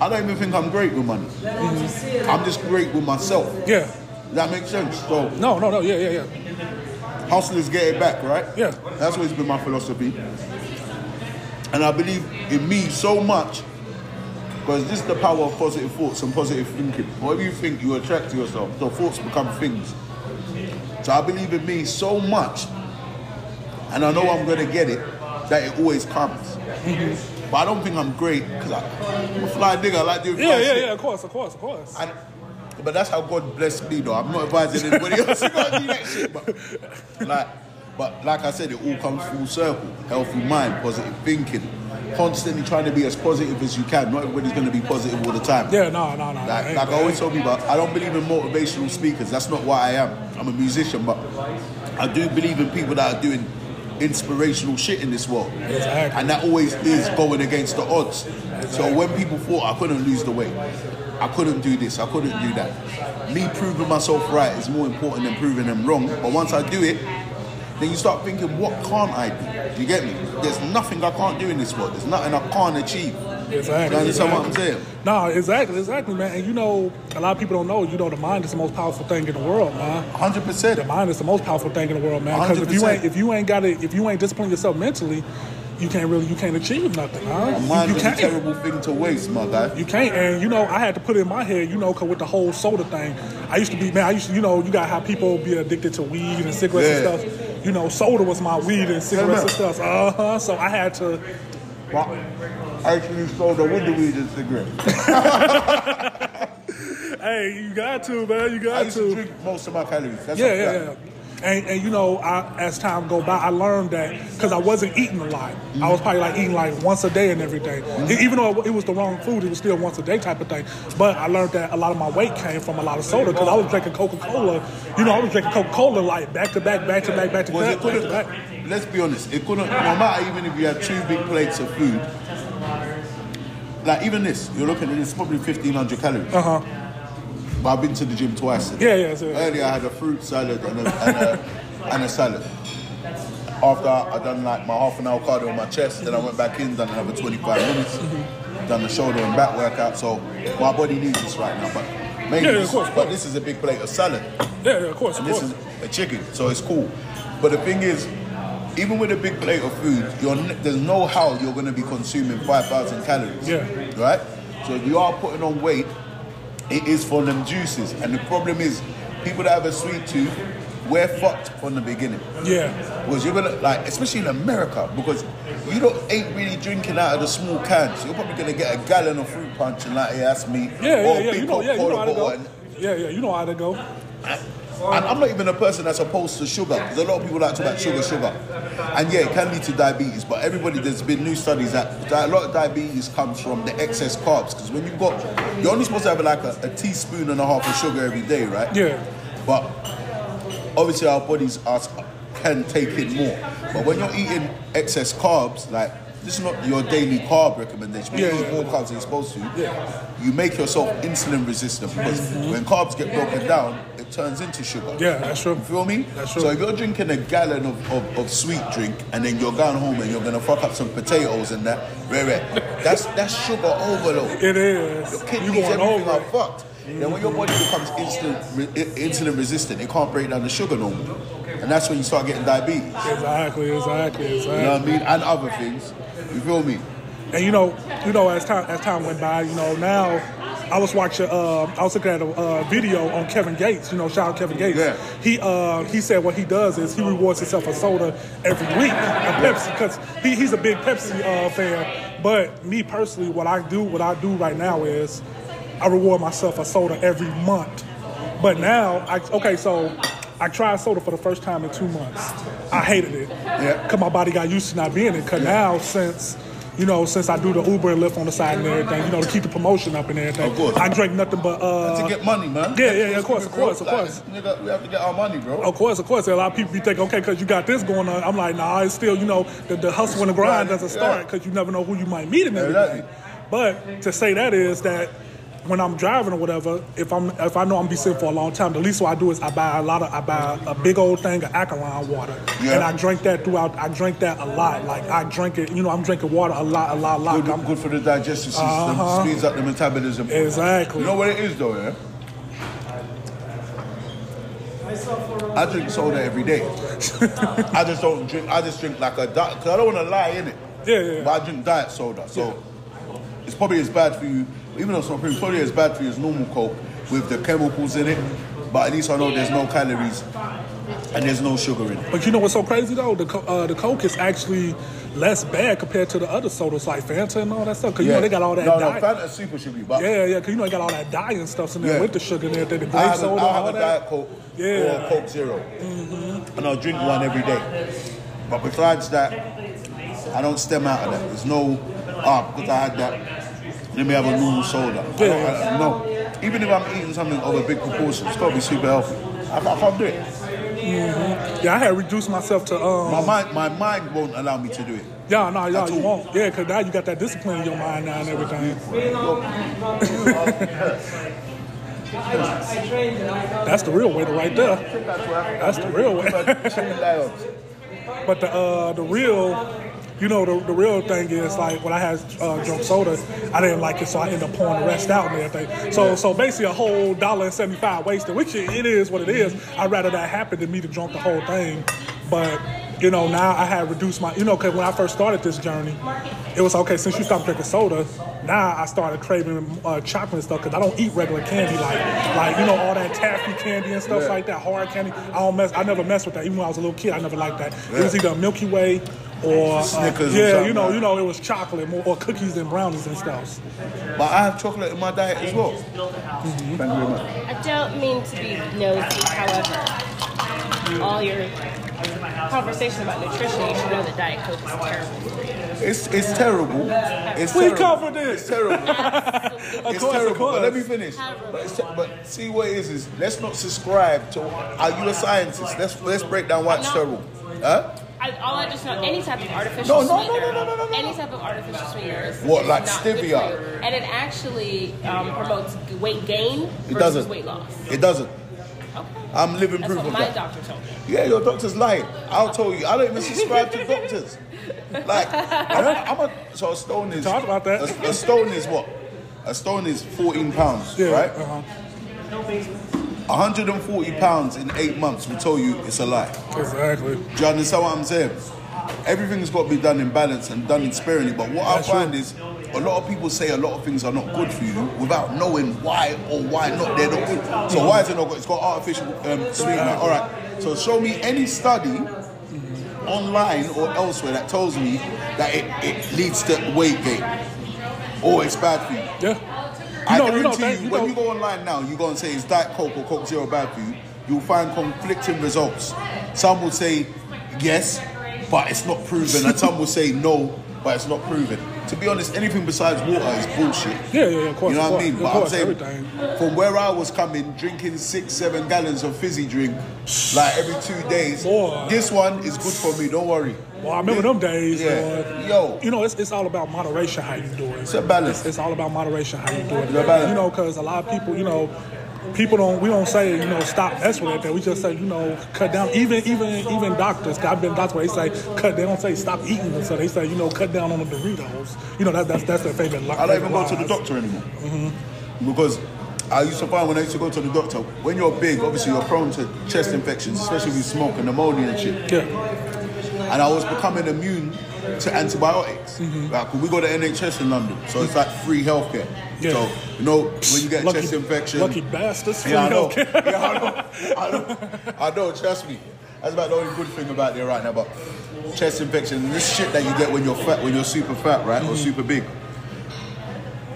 I don't even think I'm great with money. I'm just great with myself. Yeah. Does that makes sense? So, No, no, no, yeah, yeah, yeah. hustlers get it back, right? Yeah. That's always been my philosophy. And I believe in me so much because this is the power of positive thoughts and positive thinking. Whatever you think, you attract to yourself. The thoughts become things. So I believe in me so much, and I know I'm going to get it, that it always comes. But I don't think I'm great because I'm a fly nigga. I like doing Yeah, fly yeah, shit. yeah, of course, of course, of course. And, but that's how God blessed me, though. I'm not advising anybody else to go and do that shit. But like, but like I said, it all comes full circle. Healthy mind, positive thinking, constantly trying to be as positive as you can. Not everybody's going to be positive all the time. Yeah, no, no, no. Like, like I always tell people, I don't believe in motivational speakers. That's not what I am. I'm a musician, but I do believe in people that are doing inspirational shit in this world. Exactly. And that always is going against the odds. So when people thought I couldn't lose the weight, I couldn't do this, I couldn't do that. Me proving myself right is more important than proving them wrong. But once I do it, then you start thinking, what can't I do? Do you get me? There's nothing I can't do in this world. There's nothing I can't achieve. Exactly. You understand what I'm saying? No, exactly, exactly, man. And you know, a lot of people don't know. You know, the mind is the most powerful thing in the world, man. Hundred percent. The mind is the most powerful thing in the world, man. Because if you ain't if you ain't got it, if you ain't disciplined yourself mentally, you can't really you can't achieve nothing, huh? You- Mind you, is a can't. terrible thing to waste, my guy. You can't, and you know, I had to put it in my head, you know, cause with the whole soda thing, I used to be, man, I used to, you know, you got how people be addicted to weed and cigarettes Yeah. and stuff. You know, soda was my weed and cigarettes and stuff. Uh huh. So I had to, I actually sold the window weed and cigarette. hey, you got to, man, you got I used to. to drink most of my calories. That's Yeah, yeah, yeah. And, and you know, I, as time go by, I learned that because I wasn't eating a lot. I mm-hmm. was probably like eating like once a day and everything. Mm-hmm. E- Even though it was the wrong food, it was still once a day type of thing. But I learned that a lot of my weight came from a lot of soda because I was drinking Coca Cola. You know, I was drinking Coca Cola like back to back, back to back, back to Well, back, it back to couldn't, back. let's be honest, it couldn't, no matter even if you had two big plates of food, like even this, you're looking at it's probably 1500 calories. Uh huh. But I've been to the gym twice. Yeah, yeah, so- Earlier I had a fruit salad and a, and a, and a salad. After I done like my half an hour cardio on my chest, then I went back in, done another 25 minutes, done the shoulder and back workout. So my body needs this right now. But mainly, Yeah, yeah, of this, course, but this is a big plate of salad. Yeah, yeah, of course, of And this course. is a chicken, so it's cool. But the thing is, even with a big plate of food, you're there's no how you're going to be consuming 5,000 calories. Yeah. Right? So if you are putting on weight, it is for them juices. And the problem is, people that have a sweet tooth, we're fucked from the beginning. Yeah, Because you're gonna like, especially in America, because you don't ain't really drinking out of the small cans. You're probably gonna get a gallon of fruit punch and like, yeah, that's me. yeah, yeah, Or yeah. You know, yeah, you know how to go. and- Yeah, yeah, you know how to go. And I'm not even a person that's opposed to sugar because a lot of people like to talk about sugar, sugar. And yeah, it can lead to diabetes, but everybody, there's been new studies that, a lot of diabetes comes from the excess carbs because when you've got, you're only supposed to have like a, a teaspoon and a half of sugar every day, right? Yeah. But obviously our bodies are, can take in more. But when you're eating excess carbs, like this is not your daily carb recommendation. When Yeah, you eat yeah. more carbs than you're supposed to, Yeah. you make yourself insulin resistant because mm-hmm. when carbs get broken down, it turns into sugar. Yeah, that's true. You feel me? That's true. So if you're drinking a gallon of, of, of sweet drink and then you're going home and you're gonna fuck up some potatoes and that, rare, rare, that's that's sugar overload. It is. Your You kidneys, going everything over. are fucked. Then when your body becomes insulin, re, insulin resistant, it can't break down the sugar no more. And that's when you start getting diabetes. Exactly, exactly, exactly. You know what I mean? And other things. You feel me? And you know, you know, as time as time went by, you know, now I was watching. Uh, I was looking at a uh, video on Kevin Gates. You know, shout out Kevin Gates. Yeah. He uh, he said what he does is he rewards himself a soda every week, a Pepsi, because he, he's a big Pepsi uh, fan. But me personally, what I do, what I do right now is I reward myself a soda every month. But now, I okay, so I tried soda for the first time in two months. I hated it. Yeah. Cause my body got used to not being it. Cause now since you know, since I do the Uber and Lyft on the side and everything, you know, to keep the promotion up and everything. Of course. I drink nothing but uh to get money, man. yeah, yeah, yeah, of course, of course, of Like, course. Nigga, we have to get our money, bro. of course, of course. A lot of people be thinking, okay, because you got this going on. I'm like, nah, it's still, you know, the, the hustle and the grind doesn't start because you never know who you might meet and everything. But to say that is that when I'm driving or whatever, if I'm if I know I'm be sitting for a long time, the least what I do is I buy a lot of I buy a big old thing of alkaline water, Yeah. and I drink that throughout. I drink that a lot. Like I drink it, you know, I'm drinking water a lot, a lot, a lot. Good, I'm- good for the digestive system, Uh-huh. speeds up the metabolism. Exactly. You know what it is though, yeah? I drink soda every day. I just don't drink. I just drink like a diet because I don't want to lie in it. Yeah, yeah, yeah. But I drink diet soda, so it's probably as bad for you. Even though it's not pretty, probably as bad for you as normal Coke with the chemicals in it. But at least I know there's no calories and there's no sugar in it. But you know what's so crazy though? The uh, the Coke is actually less bad compared to the other sodas like Fanta and all that stuff. Cause you know they got all that. No, no, Fanta super sugary, but yeah, yeah. Cause you know they got all that dye and stuff in there Yeah. with the sugar and everything. The I have, soda, I have all a that. Diet Coke Yeah. Mm-hmm. or Coke 0 And I'll drink one every day. But besides that, I don't stem out of that. There's no, ah, because I had that, let me have a normal soda. I don't, I, no. Even if I'm eating something of a big proportion, it's got to be super healthy. I, I can't do it. Yeah, I had reduced myself to um. My mind, my mind won't allow me to do it. Yeah, no, yeah, you all. won't. Yeah, because now you got that discipline in your mind now and everything. That's the real way to right there. That's the real way. But the uh, the real, you know, the, the real thing is like when I had uh, drunk soda, I didn't like it, so I ended up pouring the rest out and everything. So so basically a whole dollar and seventy five wasted, which it it is what it is. I'd rather that happen than me to drunk the whole thing. But you know now I had reduced my, you know, because when I first started this journey, it was okay since you stopped drinking soda. Now I started craving uh, chocolate and stuff because I don't eat regular candy like like you know all that taffy candy and stuff Yeah. like that, hard candy. I don't mess. I never messed with that. Even when I was a little kid, I never liked that. It was Yeah. either Milky Way or uh, Snickers or yeah, something you know, like you know, it was chocolate more, or cookies and brownies and stuff. But I have chocolate in my diet as well. Thank you very much. I don't mean to be nosy, however, all your conversation about nutrition, you should know that Diet Coke is terrible. It's it's terrible. It's We terrible. covered this. It's terrible. Of it's course, of terrible. But let me finish. But, it's, but see what it is is let's not subscribe to. Are you a scientist? Let's let's break down why it's terrible. Huh? I, all I just know, any type of artificial No, no, no, sweetener, no, no, no, no, no. any type of artificial sweetener What, like not stevia? and it actually um, promotes weight gain It versus doesn't. weight loss. It doesn't. Okay. I'm living That's proof what of my that. doctor told me. Yeah, your doctor's lying. I'll tell you. I don't even subscribe to doctors. Like, I'm, I'm a, so a stone is. Talk about that. A, a stone is what? A stone is 14 pounds, Yeah, right? uh-huh. 140 pounds in eight months will tell you it's a lie. exactly. Do you understand what I'm saying? Everything's got to be done in balance and done in sparingly. But what That's I find true. is a lot of people say a lot of things are not good for you without knowing why or why not they're not good. So why is it not good? It's got artificial um, sweetener. All right. So show me any study online or elsewhere that tells me that it, it leads to weight gain or it's bad for you. Yeah. I You know, you know, guarantee you, you when know- you go online now, you go and say is Diet Coke or Coke Zero bad for you, you'll find conflicting results. Some will say yes, but it's not proven, and some will say no, but it's not proven. To be honest, anything besides water is bullshit. Yeah, yeah, yeah, of course, You know what I mean? But course, I'm saying, everything. from where I was coming, drinking six, seven gallons of fizzy drink, like every two days, Boy. this one is good for me. Don't worry. Well, I remember them days. Yeah. Yo. You know, it's, it's all about moderation how you do it. It's a balance. It's all about moderation how you do it. It's a balance. You know, because a lot of people, you know, people don't. We don't say you know stop messing with it. We just say you know cut down. Even even even doctors. I've been doctors they say cut. They don't say stop eating. So they say you know cut down on the Doritos. You know that, that's that's their favorite. li- I don't even go to the doctor anymore. Mhm. Because I used to find when I used to go to the doctor, when you're big, obviously you're prone to chest infections, especially with smoke and pneumonia and shit. Yeah. And I was becoming immune to antibiotics. Mm-hmm. Like, we go to NHS in London, so it's like free healthcare. Yeah. So, you know, when you get Lucky, chest infection. lucky bastards. Yeah, I know. Yeah, I know. I know. I know, trust me. That's about the only good thing about there right now. But chest infection, this shit that you get when you're fat, when you're super fat, right, Mm-hmm. or super big.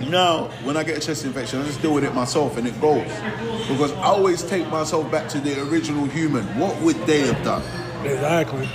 Now, when I get a chest infection, I just deal with it myself and it goes. Because I always take myself back to the original human. What would they have done? Exactly.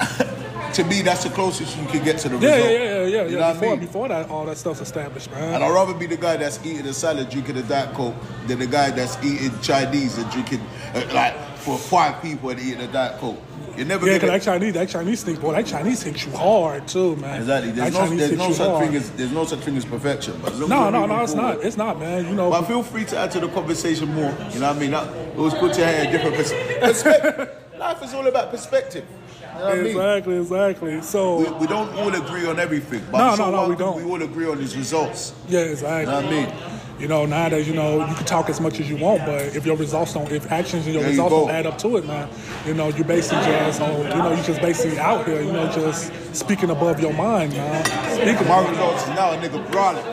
To me, that's the closest you can get to the Yeah, result. yeah, yeah, yeah, yeah. You know what before, I mean? before that, all that stuff's established, man. And I'd rather be the guy that's eating a salad, drinking a Diet Coke, than the guy that's eating Chinese and drinking, uh, like, for five people and eating a Diet Coke. You never Yeah, get because that. Chinese, that Chinese thing, boy, that Chinese hits you hard too, man. Exactly. There's that no, there's no such hard. thing as there's no such thing as perfection. But No, no, no, it's forward- not. It's not, man. You know, But feel free to add to the conversation more. You know what I mean? That, it was good to hear a different pers- perspective. Life is all about perspective. You know what I mean? exactly, exactly. So, We, we don't all agree on everything. But No, so no, no, we don't. We all agree on these results. yeah, exactly. You know what I mean? You know, nowadays, you know, you can talk as much as you want, but if your results don't, if actions and your results go. don't add up to it, man, you know, you're basically just, oh, you know, you just basically out here, you know, just speaking above your mind, man. Speaking. My results is now a nigga brawling.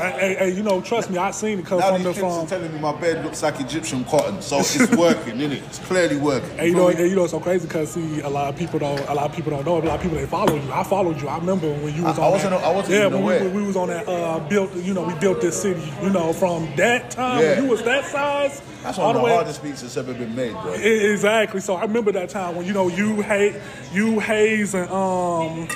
Hey, hey, hey, you know, trust me, I seen it come Now from the are telling me my bed looks like Egyptian cotton, so it's working, isn't it? It's clearly working. Hey, you know, and you know, it's so crazy because see, a lot of people don't, a lot of people don't know. A lot of people they follow you. I followed you. I remember when you was I- on. I wasn't- that, I wasn't Yeah, when we, when we was on that uh, built. You know, we built this city. You know, from that time Yeah. when you was that size. That's all one of the way- hardest beats that's ever been made, bro. Exactly. So I remember that time when you know you hate you Hayes and um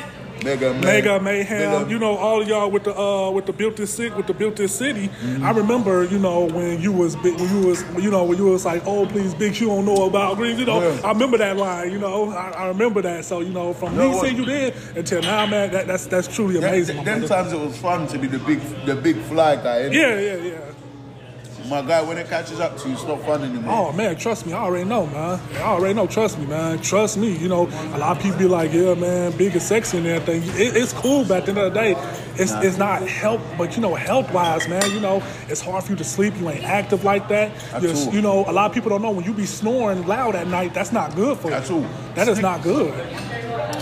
Mega. Mega Mayhem, Mega- you know, all of y'all with the uh with the built this city with the built this city. Mm-hmm. I remember, you know, when you was big, when you was, you know, when you was like, oh please, big, you don't know about Greens, you know. Yeah. I remember that line, you know. I, I remember that. So you know, from You me seeing you then until now, man, that, that's that's truly amazing. my Them times it was fun to be the big, the big fly guy. Yeah, yeah, yeah. My guy, when it catches up to you, it's not fun anymore. Oh man, trust me, I already know, man. I already know. Trust me, man. Trust me. You know, a lot of people be like, "Yeah, man, big and sexy and everything." It, it's cool, but at the end of the day, it's it's not help. But you know, health wise, man, you know, it's hard for you to sleep. You ain't active like that. You're- you know, a lot of people don't know when you be snoring loud at night. That's not good for you. That's true. That is not good.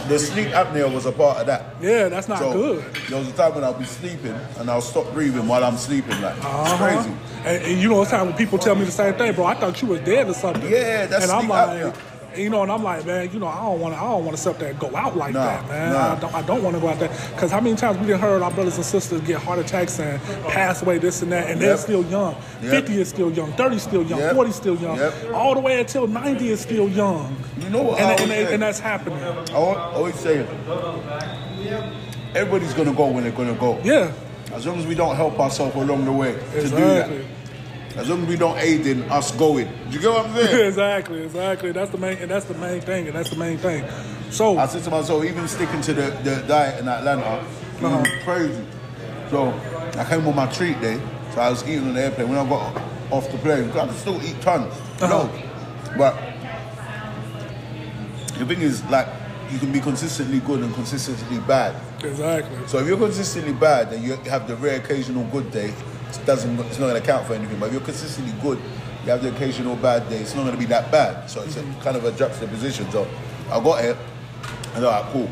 The sleep apnea was a part of that. Yeah, that's not So good. there was a time when I'll be sleeping and I'll stop breathing while I'm sleeping. Like it's Uh-huh. crazy. And, and you know, it's time when people tell me the same thing, bro. I thought you was dead or something. Yeah, that's And I'm like, you know, and I'm like, man, you know, I don't want to, I don't want to sit there and go out like Nah, that, man. nah. I don't, I don't want to go out there because how many times we done heard our brothers and sisters get heart attacks and pass away, this and that, and they're still young. Yep. Fifty is still young. Thirty is still young. Yep. Forty is still young. Yep. All the way until ninety is still young. You know what And, and, and, and that's happening. I always say, everybody's gonna go when they're gonna go. Yeah, As long as we don't help ourselves along the way to do that. As long as we don't aid in us going. Do you get what I'm saying? exactly, exactly. That's the main, and that's the main thing, and that's the main thing. So, I said to myself, even sticking to the, the diet in Atlanta, it was Uh-huh. crazy. So I came on my treat day, so I was eating on the airplane. When I got off the plane, I could still eat tons. Uh-huh. No. But the thing is, like, you can be consistently good and consistently bad. exactly. So if you're consistently bad and you have the rare occasional good day, it doesn't it's not going to count for anything. But if you're consistently good, you have the occasional bad day, it's not going to be that bad. So it's a, mm-hmm. kind of a juxtaposition. So I got here, and all right, cool.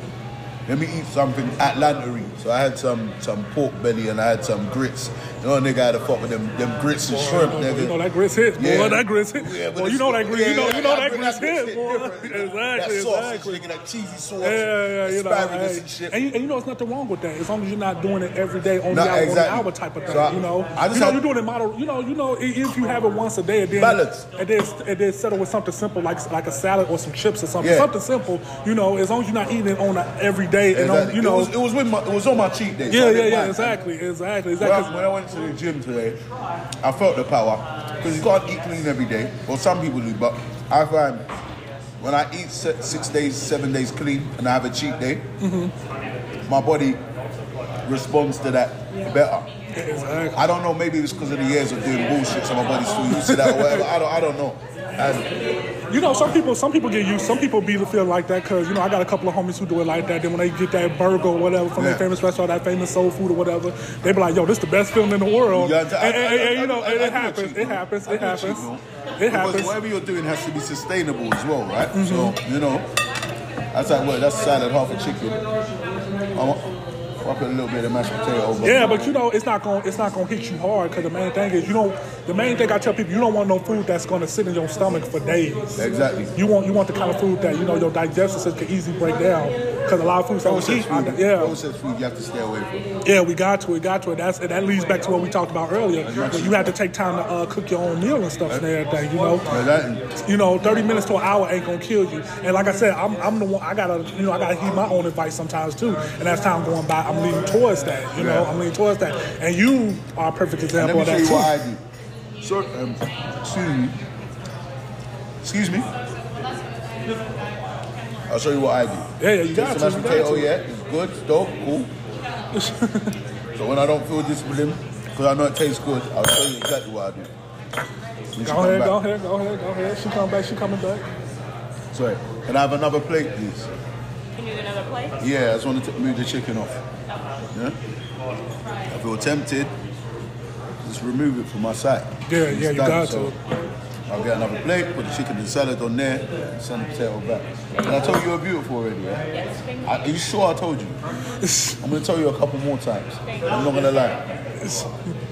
Let me eat something Atlanta-y. So I had some some pork belly and I had some grits. You know, nigga had to fuck with them them grits and shrimp. Boy, nigga. you know that grits hit, boy. Yeah. That grits hit. Yeah, boy, oh, you know that grits. yeah, you know, yeah, you know that grits hit, boy. know. Exactly, That sausage, exactly. nigga, that cheesy sauce, Yeah, yeah, you know, hey. and shit. and, you, and you know, there's nothing wrong with that as long as you're not doing it every day, only No, hour, exactly. hour type of thing. So I- you know, I just you know, you're doing it model. You know, you know, if you have it once a day, and then Balance. and then and then settle with something simple like like a salad or some chips or something, Yeah. something simple. You know, as long as you're not eating it on a every day and on, you know, it was, it was with my, it was on my cheat day. yeah, I yeah, yeah, exactly, exactly, When exactly. I, when I went to the gym today, I felt the power because you can't eat clean every day. Well, some people do, but I find when I eat six days, seven days clean, and I have a cheat day, Mm-hmm. my body responds to that better. exactly. I don't know. Maybe it's because of the years of doing bullshit, so my body's still used to that or whatever. I don't. I don't know. You know, some people, some people get used. Some people be feel like that because you know I got a couple of homies who do it like that. Then when they get that burger or whatever from Yeah. their famous restaurant, that famous soul food or whatever, they be like, "Yo, this the best feeling in the world." Yeah, and, I- I- and- I- you know, I- I- it happens. It happens. It do a cheat happens. It Because happens. whatever you're doing has to be sustainable as well, right? So Mm-hmm. you know, that's like what that's salad, half a chicken. I I put a little bit of mashed potato over. Yeah, but you know it's not going it's not to hit you hard because the main thing is you don't. The main thing I tell people you don't want no food that's going to sit in your stomach for days. Exactly. You want you want the kind of food that you know your digestive system can easily break down because a lot of foods that we eat, food, yeah, processed food you have to stay away from. Yeah, we got to it, got to it. That's and that leads back to what we talked about earlier. Where you have to take time to uh, cook your own meal and stuff and everything. You know, you know, thirty minutes to an hour ain't gonna kill you. And like I said, I'm, I'm the one. I gotta, you know, I gotta heed my own advice sometimes too. And as time going by, I'm leaning towards that. You know, Yeah. I'm leaning towards that. And you are a perfect Let example me of show that you too. what I do. So, um, excuse me. Excuse me. I'll show you what I do. Yeah, yeah, you got Take to. some You mashed got to. yeah, it's good, it's dope, cool. so when I don't feel disciplined, because I know it tastes good, I'll show you exactly what I do. When Go ahead, go ahead, go ahead, go ahead. She come back. She coming back. Sorry. Can I have another plate, please? Can you another plate? Yeah, I just want to t- move the chicken off. Yeah? I feel tempted. Just remove it from my side. Yeah, It's yeah, you got so to. I'll get another plate, put the chicken and salad on there, and send the potato back. And I told you you're beautiful already, yeah? Yes. Thank you. I, are you sure I told you? I'm going to tell you a couple more times. I'm not going to lie.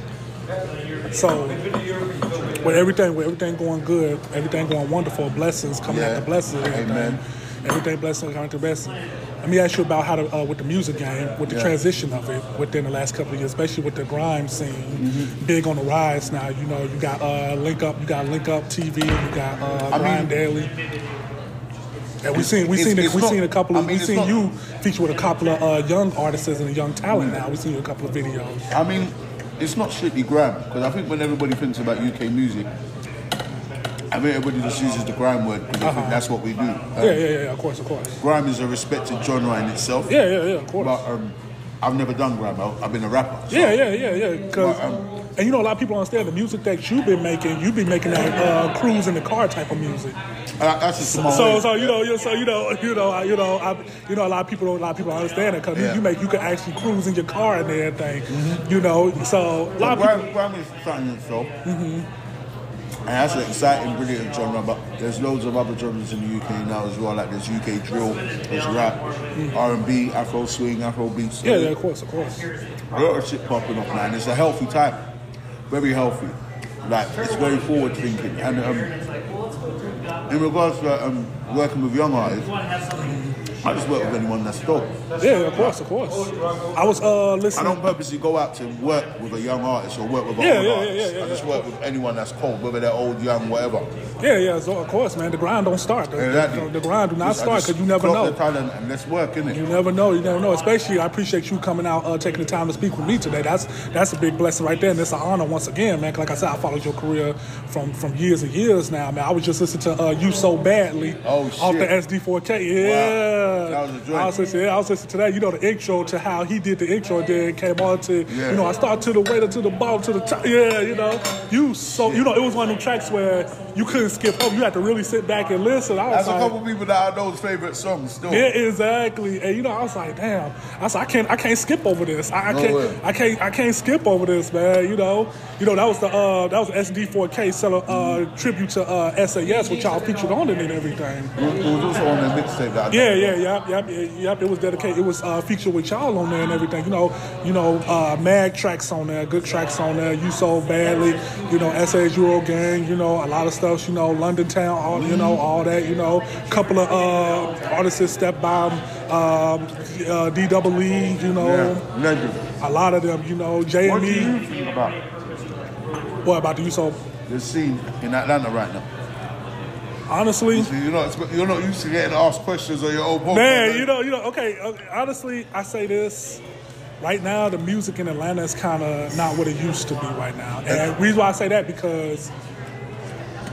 So, with everything, with everything going good, everything going wonderful, blessings coming Yeah. after blessings, everything, Amen. Everything blessing coming after blessing. Let me ask you about how to, uh, with the music game, with the Yeah. transition of it within the last couple of years, especially with the grime scene, Mm-hmm. big on the rise now. You know, you got uh, Link Up, you got Link Up TV, you got uh, I Grime mean- Daily. And we seen we seen it's we seen a couple I of mean, we seen not- you feature with a couple of uh, young artists and a young talent now. We seen you a couple of videos. I mean, it's not strictly grime because I think when everybody thinks about UK music, I mean everybody just uses the grime word because think that's what we do. Um, Uh-huh. Yeah, yeah, yeah. Of course, of course. Grime is a respected genre in itself. Yeah, yeah, yeah. Of course. But um, I've never done grime. I've been a rapper. so- Yeah, yeah, yeah, yeah. Because But, um, and you know a lot of people understand the music that you've been making. You've been making that uh, cruise in the car type of music. Uh, that's just my So, way. so you know, you so you know, you know, I- you know, I, you know, a lot of people, don't, a lot of people understand it because Yeah. you make you can actually cruise in your car and everything. You know, so a lot of people. grime, grime is something in itself. And that's an exciting, brilliant genre, but there's loads of other genres in the UK now as well, like there's UK drill, there's rap, R&B, Afro swing, Afro beats. Yeah, yeah, of course, of course. A lot of shit popping up and it's a healthy time. Very healthy. Like, it's very forward thinking. And um, in regards to um, working with young artists, I just work with anyone that's dope. Yeah, of course, of course. I was uh listening. I don't purposely go out to work with a young artist or work with an Yeah, old yeah, yeah, artist. yeah, yeah, I just yeah. work with anyone that's cold, whether they're old, young, whatever. Yeah, yeah, so of course, man. The grind don't start. The, Exactly. the, the grind do not Just- start because you never know. The talent and let's work, innit? You never know. You never know. Especially, I appreciate you coming out, uh, taking the time to speak with me today. That's that's a big blessing right there, and it's an honor once again, man. Like I said, I followed your career from from years and years now, man. I was just listening to uh, you so badly Oh, off the SD4K. Yeah, That joint. I was listening. I was listening to that. You know the intro to how he did the intro. Then came on to Yeah. you know I started to the waiter to the bottom to the top. Yeah, you know you so you know it was one of them tracks where you couldn't skip over. You had to really sit back and listen. I was That's a couple people that I know's favorite songs still. yeah, exactly. And you know, I was like, damn. I like, I can't, I can't skip over this. I, I No can't, way. I can't, I can't skip over this, man. You know, you know that was the uh, that was SD4K sell uh, tribute to uh, SAS, which y'all featured on it and everything. It was also on their mixtape I Yeah, yeah, yep, yep, yep. It was dedicated. It was uh, featured with y'all on there and everything. You know, you know, uh, mag tracks on there, good tracks on there. You so badly, you know, SAS Eurogang. You know, a lot of stuff. You know, London Town. All you know, all that. You know, couple of uh, artists stepped by. Um, uh, D Double E. You know, Yeah, legend. a lot of them. You know, What do you JME. about What about you? So the scene in Atlanta right now? Honestly. You're not you're not used to getting asked questions on your own. Man, you know, you know. Okay, okay, honestly, I say this. Right now, the music in Atlanta is kind of not what it used to be right now. And the reason why I say that because,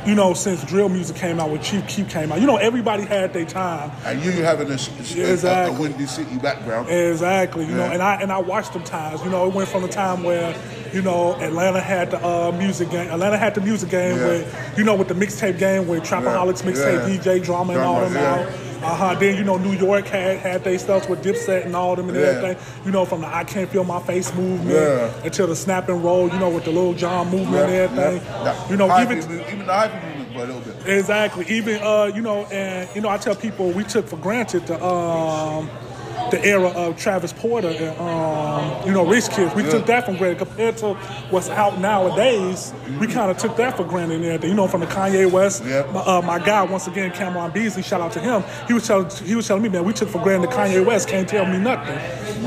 you know, since drill music came out, when Chief Keef came out, you know, everybody had their time. And you having a, a- Exactly. a, Windy City background. Exactly, you know, and I and I watched them times. You know, it went from the time where, you know, Atlanta had the uh, music game. Atlanta had the music game Yeah. with, you know, with the mixtape game with Trapaholics Yeah. mixtape, Yeah. DJ drama and all them yeah. out. Uh huh. Then you know, New York had had their stuff with Dipset and all them and Yeah. everything. You know, from the I Can't Feel My Face movement Yeah. until the Snap and Roll. You know, with the Lil Jon movement Yeah, and everything. yeah. You know, Hype even movement- even the hype movement for a little bit. Exactly. Even uh, you know, and you know, I tell people we took for granted the um the era of Travis Porter and um, you know, Rich Kids. We took that for granted compared to what's out nowadays. We kind of took that for granted and everything. You know, from the Kanye West. Yeah. My, uh, my guy once again, Cameron Beasley. Shout out to him. He was telling he was telling me, man, we took for granted the Kanye West can't tell me nothing.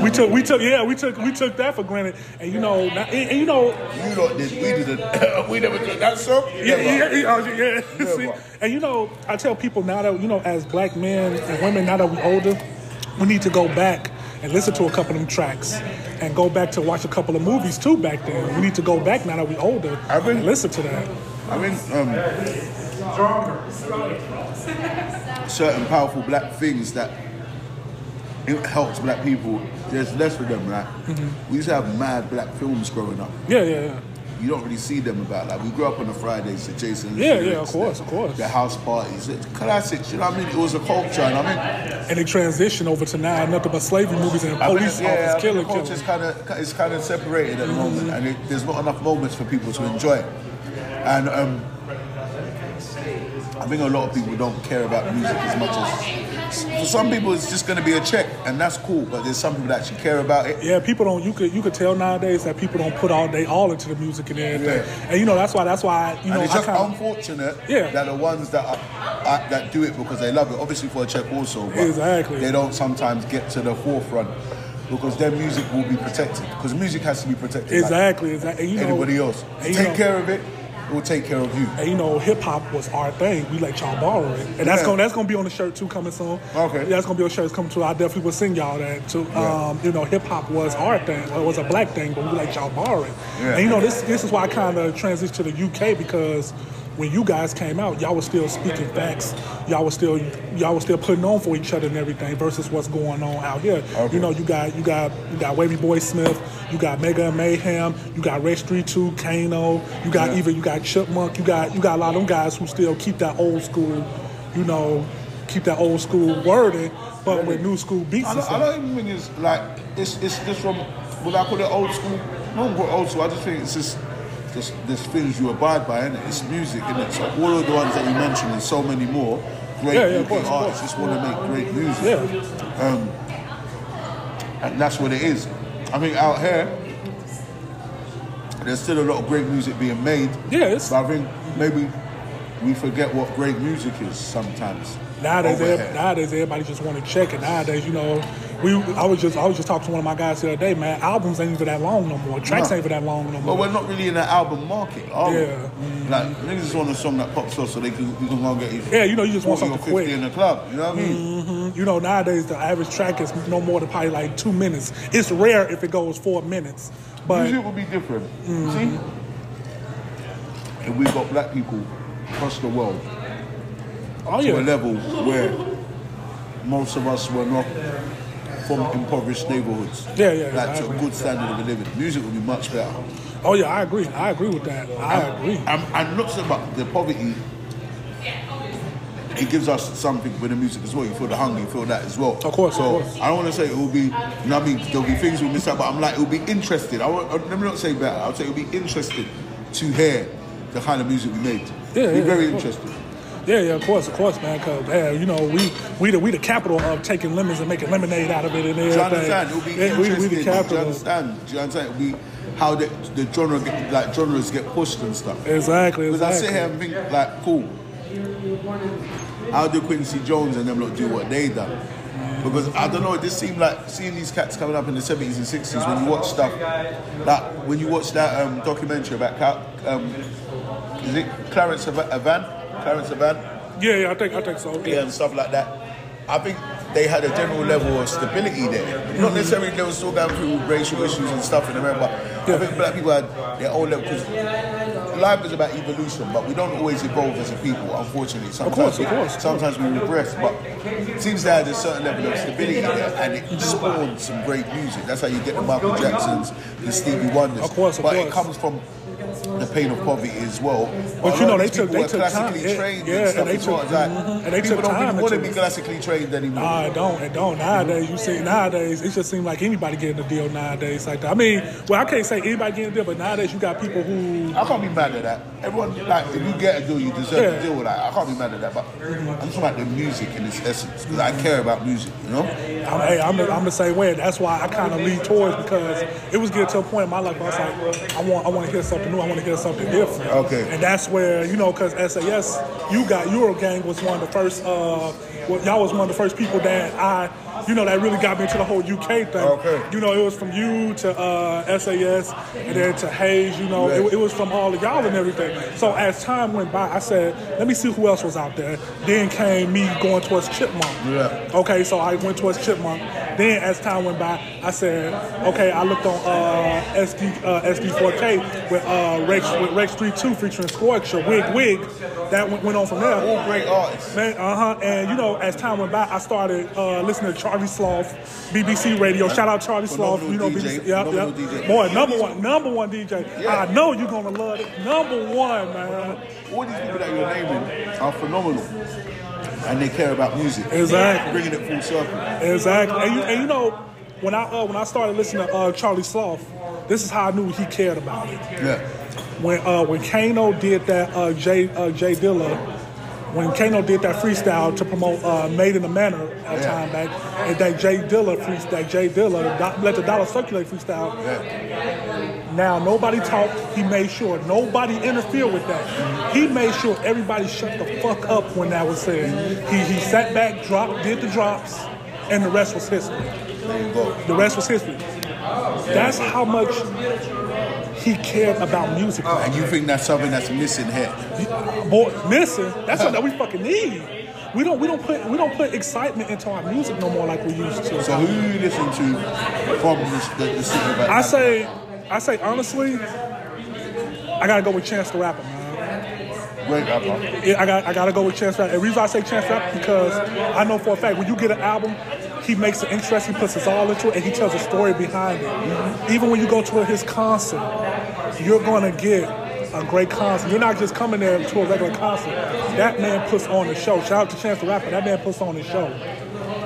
We took we took yeah we took we took that for granted. And you know, and, and you know, You lot did. We didn't. we never did that song. yeah, yeah, yeah, oh, yeah. See, and you know, I tell people now that you know, as black men and women, now that we're older, we need to go back and listen to a couple of them tracks, and go back to watch a couple of movies too. Back then, we need to go back now that we're older I think- and listen to that. I mean, um, certain powerful black things that it helps black people. There's less of them, right? Mm-hmm. We used to have mad black films growing up. Yeah, yeah, yeah. You don't really see them about. Like we grew up on the Fridays, the Jason. Yeah, yeah, of course, of course. The house parties, the classics. You know what I mean? It was a culture, and I mean, And they transition over to now nothing but slavery movies and I mean, police yeah, officers killing, the culture's killing. kind of it's kind of separated at the Mm-hmm. moment, and it, there's not enough moments for people to enjoy it. And um, I think a lot of people don't care about music as much as. For some people, it's just going to be a check, and that's cool. But there's some people that actually care about it. Yeah, people don't. You could you could tell nowadays that people don't put all they all into the music and everything. Yeah. And you know that's why that's why you know and it's just kinda, unfortunate Yeah. that the ones that are, are, that do it because they love it, obviously for a check also, but Exactly. they don't sometimes get to the forefront because their music will be protected. Because music has to be protected. like exactly exactly. And you know, anybody else. and you Take know- care of it. Will take care of you. And you know, hip hop was our thing. We let y'all borrow it, and that's gonna that's gonna be on the shirt too coming soon. Okay. yeah, that's gonna be on shirts coming too. I definitely will sing y'all that too. Yeah. Um, you know, hip hop was our thing. It was a black thing, but we let y'all borrow it. Yeah. And you know, this this is why I kind of transitioned to the UK because when you guys came out, y'all was still speaking facts. Y'all was still y'all was still putting on for each other and everything versus what's going on out here. Okay. You know, you got you got you got Wavy Boy Smith, you got Mega and Mayhem, you got Red Street Two, Kano, you got Yeah. even you got Chipmunk, you got you got a lot of them guys who still keep that old school, you know, keep that old school wording, but with new school beats I don't, I don't even think it's like it's it's just from would I call it old school? Call it old school. I just think it's just there's things you abide by, and it's music, and it? So all of the ones that you mentioned, and so many more great Yeah, yeah, UK course, artists just want to make great music. Yeah, um, and that's what it is. I mean, out here, there's still a lot of great music being made. It's- but I think maybe we forget what great music is sometimes. Nowadays, over ev- here. nowadays everybody just want to check it. Nowadays, you know, we I was just I was just talking to one of my guys the other day, man. Albums ain't even that long no more. Tracks No. ain't even that long no more. But we're not really in the album market, are we? Yeah. Mm. Like niggas just want a song that pops off so they can you can go and get you. Yeah, you know, you just want 40 something 50 quick. in the club. You know what I mean? Mm-hmm. You know, nowadays the average track is no more than probably like two minutes. It's rare if it goes four minutes, but Music will be different. See, and we've got black people across the world oh to a level where most of us were not from impoverished neighborhoods. Yeah, yeah, Like to a good standard of living. Music would be much better. oh yeah, I agree. I agree with that. I agree. And, and not so about the poverty. It gives us something with the music as well. You feel the hunger, you feel that as well. Of course, of So course. I don't want to say it will be. You know what I mean? There'll be things we'll miss out, but I'm like, it'll be interesting. I won't, let me not say better. I'll say it'll be interesting to hear the kind of music we made. Yeah, it'll be yeah, very of interesting. Yeah, yeah, of course, of course, man. Cause yeah, you know, we we the we the capital of taking lemons and making lemonade out of it and Do everything. you understand? It'll be Yeah, we, interesting. we the Do you capital. understand? Do you understand? It'll how the, the genre get, like genres get pushed and stuff. Exactly, Because I sit here and think like, cool. How do Quincy Jones and them lot do what they done? Because I don't know, it just seemed like seeing these cats coming up in the seventies and sixties when you watch stuff like when you watch that um, documentary about um, is it Clarence Av- Avant? Clarence Avant? Yeah, yeah, I think I think so. yeah, and stuff like that. I think they had a general level of stability there. Not mm-hmm. necessarily they were still going through racial issues and stuff in America, but I think black people had their own level because life is about evolution, but we don't always evolve as a people, unfortunately. Sometimes course, of course. Sometimes we regress, but it seems they had a certain level of stability there, and it spawned some great music. That's how you get the Michael Jacksons, the Stevie Wonders. Of course, of but course. it comes from the pain of poverty as well. But a you know, they took- people they took time. classically Yeah, trained yeah, and stuff and they took- like, mhm, and they people took don't time really want to be classically trained anymore. Nah, it don't. It don't. Nowadays, you see, nowadays, it just seems like anybody getting a deal nowadays like that. I mean, well, I can't say anybody getting a deal, but nowadays you got people who, I can't be mad at that. Everyone, like, if you get a deal, you deserve Yeah. a deal with that. I can't be mad at that, but I'm talking about the music in its essence because I care about music, you know? I'm, hey, I'm, the, I'm the same way. That's why I kind of lean towards because it was getting to a point in my life where I was like, I want, I want to hear something new. I want to hear something different. Okay. And that's where you know, because SAS, you got Eurogang was one of the first. Uh, well, y'all was one of the first people that I, you know, that really got me into the whole UK thing. Okay. You know, it was from you to uh, SAS and then to Hayes. You know, it, it was from all of y'all and everything. So as time went by, I said, let me see who else was out there. Then came me going towards Chipmunk. Yeah. Okay, so I went towards Chipmunk. Then as time went by, I said, okay, I looked on uh, SD uh, SD4K with uh, Rex with Rex 32 featuring Scorcher, Wig Wig. That went, went on from there. All great artists. Uh huh. And you know, as time went by, I started uh, listening to Charlie Sloth, BBC Radio. Shout out Charlie Sloth. You know, DJ, BBC. Yep, yep. DJ. Boy, number one, number one DJ. Yeah. I know you're gonna love it. Number one, man. All these people that you're naming are phenomenal. And they care about music. Exactly. Bringing it full circle. Exactly. And you, and you know, when I uh, when I started listening to uh, Charlie Sloth, this is how I knew he cared about it. Yeah. When uh, when Kano did that uh, Jay uh, Jay Dilla, when Kano did that freestyle to promote uh, Made in the Manor a Yeah. time back, and that Jay Dilla freestyle, that Jay Dilla let the dollar circulate freestyle. Yeah. Now nobody talked. He made sure nobody interfered with that. He made sure everybody shut the fuck up when that was said. He he sat back, dropped, did the drops, and the rest was history. There you go. The rest was history. That's how much he cared about music. Oh, and you think that's something that's missing here? Boy, missing. That's something that we fucking need. We don't we don't put we don't put excitement into our music no more like we used to. So who you listen to from the, the city of I say I say honestly, I gotta go with Chance the Rapper, man. Great rapper. Yeah, I got I gotta go with Chance the Rapper. The reason I say Chance the Rapper because I know for a fact when you get an album, he makes it interesting, puts his all into it, and he tells a story behind it. Mm-hmm. Even when you go to his concert, you're gonna get a great concert. You're not just coming there to a regular concert. That man puts on the show. Shout out to Chance the Rapper. That man puts on the show.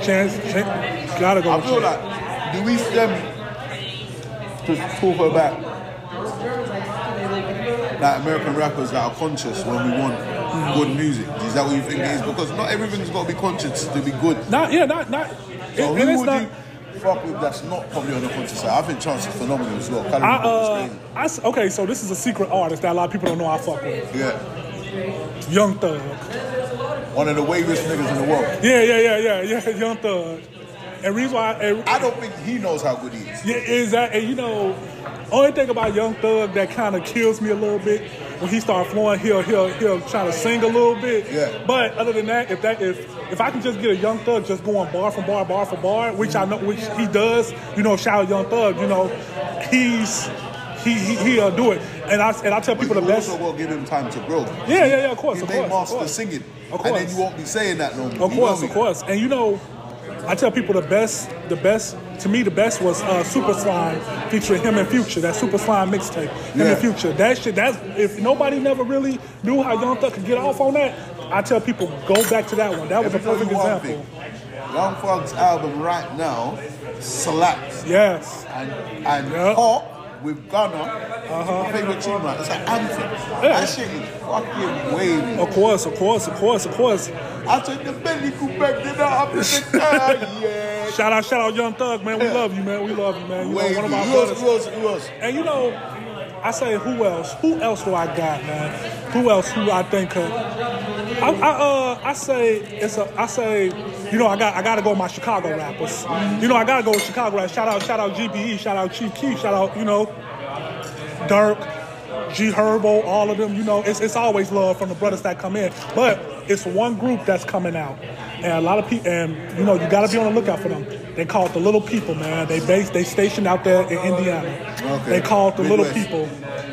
Chance, Chance gotta go I feel Chance. like, do we stem to talk about like American rappers that are conscious when we want good music? Is that what you think it is? Because not everything's got to be conscious to be good. Not yeah, not not. So and who it's would not. you fuck with that's not probably on the conscious side? I think Chance is phenomenal as well. Callum I, uh. I okay, so this is a secret artist that a lot of people don't know I fuck with. Yeah. Young Thug. One of the wavest niggas in the world. Yeah, yeah, yeah, yeah, yeah. Young Thug. And reason why, and, I don't think he knows how good he is. yeah, is that, and you know, only thing about Young Thug that kind of kills me a little bit when he start flowing, he'll he'll he'll try to sing a little bit. Yeah. But other than that, if that if if I can just get a Young Thug just going bar for bar, bar for bar, which I know which he does, you know, shout out Young Thug, you know, he's he he he'll do it. And I and I tell people the best. also to give him time to grow. Yeah, yeah, yeah, of course, He of may course, of master course. singing. Of course. And then you won't be saying that no more. Of course, of course. And you know, I tell people the best, the best to me, the best was uh, Super Slime featuring him and Future. That Super Slime mixtape, him Yeah. and Future. That shit. That's if nobody never really knew how Young Thug could get off on that. I tell people go back to that one. That was a Let perfect example. thing. Young Thug's album right now slaps. Yes. And and Yep. With Gunna, uh-huh. favorite tune, man. It's an anthem. Yeah. That shit is fucking wavy. Of course, of course, of course, of course. I said the belly could back it up. yeah. Shout out, shout out, Young Thug, man. We love you, man. We love you, man. You know, one of our Who else? Who else? Who else? And you know, I say who else? Who else do I got, man? Who else? Who I think could? I, I uh I say it's a I say you know I got I gotta go with my Chicago rappers. You know I gotta go with Chicago rappers. Shout out shout out GBE. Shout out Chief Keef. Shout out you know Durk. G Herbo, all of them, you know, it's, it's always love from the brothers that come in. But it's one group that's coming out. And a lot of people, and you know, you got to be on the lookout for them. They call it the Little People, man. They base, they stationed out there in Indiana. Okay. They call it the Little Midwest. People.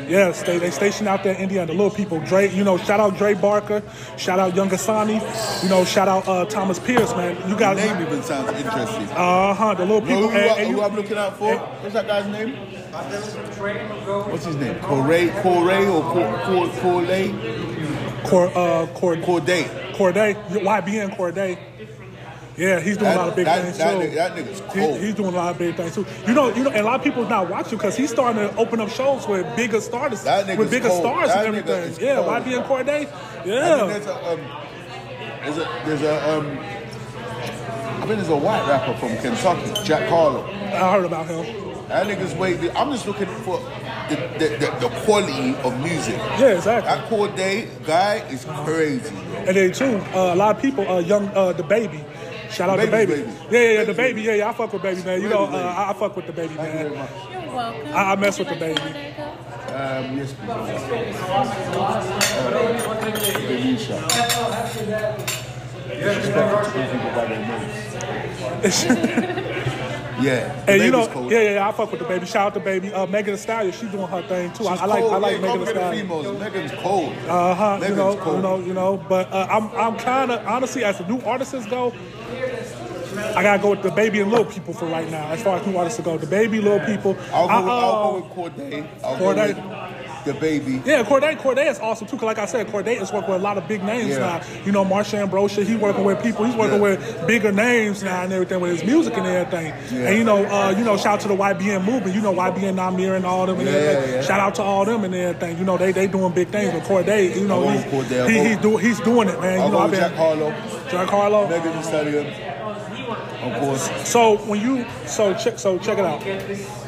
Yes, they they stationed out there in Indiana. The Little People. Dre, you know, shout out Dre Barker. Shout out Young Asani. You know, shout out uh, Thomas Pierce, man. You got Name even sounds interesting. uh huh. The Little You know People. who, and- I, and who you- I'm looking out for? What's that guy's name? What's his name? Corey, Corey or Cor- Cor- Corley? Cor, uh, Cord, Cordae. Cordae, YBN Cordae. Yeah, he's doing a lot of big that, things that, too. nigga- that nigga's He- cold. he's doing a lot of big things too. You know, you know, and a lot of people not watching because he's starting to open up shows with bigger stars, That with bigger cold. stars That and everything. Yeah, cold. Cordae. And then Yeah, there's a, um, there's a, there's a, um, I think there's a white rapper from Kentucky, Jack Harlow. I heard about him. That nigga's way. I'm just looking for the, the, the, the quality of music. Yeah, exactly. That Cordae guy is crazy. And then too, uh, a lot of people, uh, young, uh, the baby. Shout out the Baby's baby. baby. Yeah, yeah, yeah, the baby. baby. Yeah, yeah, I fuck with baby, man. You know, uh, I, I fuck with the baby, Thank you very man. You're welcome. I- I mess with you the baby. more Diet Coke? Um, yes, please. Uh, Denisha. Disrespectful to people by their names. Yeah. the And you know, baby's cold. yeah, yeah, yeah, I fuck with the baby. Shout out to baby. Uh, Megan Thee Stallion, she doing her thing too. I, She's I like, cold. I like yeah, Megan Thee Stallion. Megan's cold. Uh huh. You know, cold. you know, you know. But uh, I'm, I'm kind of honestly, as the new artists go, I gotta go with the baby and little people for right now. As far as new artists to go, the baby, little people. I'll go, I, with, uh, I'll go with Cordae. I'll Cordae. the baby. Yeah, Cordae, Cordae is awesome too. Cause like I said, Cordae is working with a lot of big names Yeah. now. You know, Marsha Ambrosius, he working with people. He's working Yeah. with bigger names now and everything with his music and everything. Yeah. And you know, uh, you know, shout out to the YBN movement. You know, YBN Nahmir and all them and Yeah, everything. Shout out to all them and everything. You know, they they doing big things with Cordae. You know, he's, with he, go- he's doing it, man. I'll you know, go I've with been Jack Harlow. Jack Harlow. Megan Thee Stallion. Of course. So when you so check so check it out.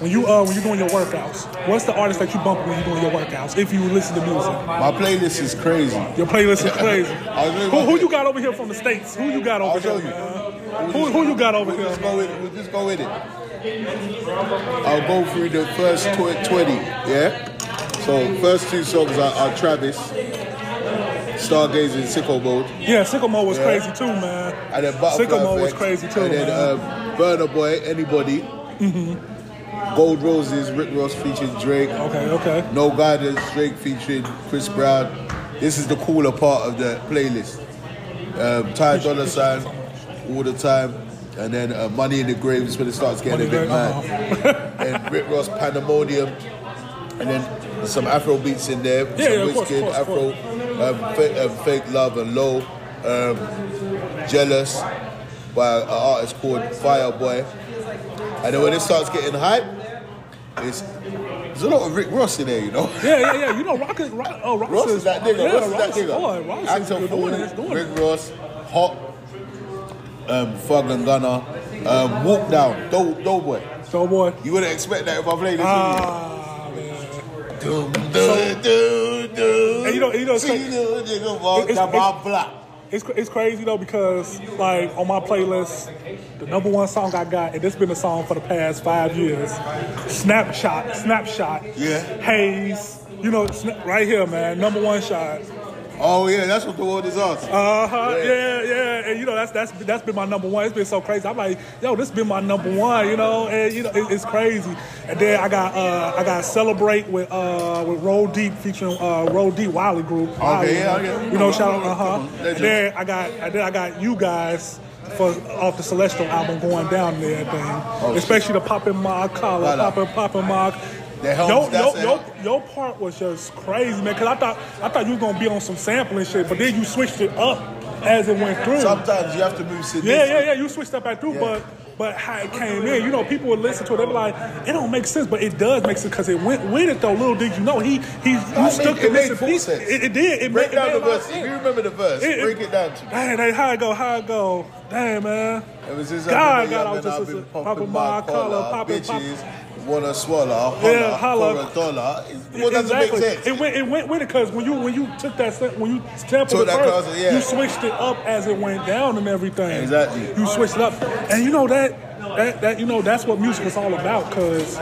When you uh when you're doing your workouts, what's the artist that you bump when you're doing your workouts? If you listen to music, My playlist is crazy. your playlist is crazy. I'll tell you who, who you got over here from the states? Who you got over I'll show here? you. man? Who, who you got over We'll here? just go with it. We'll just go with it. I'll go through the first tw- 20, yeah? So first two songs are, are Travis, Stargazing, Sicko Mode, Yeah, Sicko Mode was Yeah. crazy too, man. And then Butterfly Sicko Mode was Effect, crazy too, and then man. um, Burna Boy, Anybody, Gold Roses, Rick Ross featuring Drake, okay, okay. No Guidance, Drake featuring Chris Brown. This is the cooler part of the playlist. Um, Ty Dolla Sign, all the time, and then uh, Money in the Grave is when it starts getting a bit mad. and Rick Ross, Pandemonium, and then some Afro beats in there. Yeah, some yeah, of course, Wizkid, course, Afro, um, fake, um, fake Love and Low, um, Jealous by an artist called Fireboy. And then when it starts getting hype, it's there's a lot of Rick Ross in there, you know. Yeah, yeah, yeah. You know, Rock is Rock, oh, Rock Ross is is that nigga. Yeah, Ross is that nigga. Boy, Ross is Actor doing Fool, it. It's doing Rick. Ross, Hot, um, Thug and Gunna, um, Walk Down, Dough, Doughboy. So, boy. You wouldn't expect that if I played this. Ah, man. would you? Dum, dum, dum, dum. And you know- you know, it's like- the nigga walk it's- it's- block. It's, it's crazy though because like on my playlist, the number one song I got, and it's been a song for the past five years. Snapshot, snapshot. Yeah. Haze. You know, right here, man. Number one shot. Oh yeah, that's what the world is asking. Uh huh. Yeah. Yeah. yeah, And you know that's that's that's been my number one. It's been so crazy. I'm like, yo, this been my number one. You know, and you know it, it's crazy. And then I got uh I got celebrate with uh with Roll Deep featuring uh Roll Deep Wiley Group. Wiley, yeah, yeah. You know, shout out. Uh huh. then I got and then I got you guys. For, off the Celestial album going down there, thing. Oh, shit. Especially the Poppin' Mock collar, Voilà. Poppin' Poppin' Mock. The Helms, Yo, that's yo, the yo, your part was just crazy, man. Cause I thought I thought you was gonna be on some sampling shit, but then you switched it up as it went through. Sometimes you have to move yeah, yeah, yeah. You switched up back through, Yeah. but but how it came in, you know, people would listen to it. They be like, it don't make sense, but it does make sense because it went with it though. Little did you know, he he you made- stuck it the made full sense. It, it did. It Break made, down it the made of verse. If sense. you remember the verse, It- break it down to me. Dang, how it go? How it go? Damn, man. Ever since God, I've been God, I was just I've been listening- popping popping my collar, collar, popping- wanna swallow, holla, Yeah, holla. for a dollar. What doesn't make sense? It went, it went with it because when you when you took that sa- when you sampled Took it that first, class, yeah. you switched it up as it went down and everything. Exactly. You switched it up, and you know that that, that you know that's what music is all about because.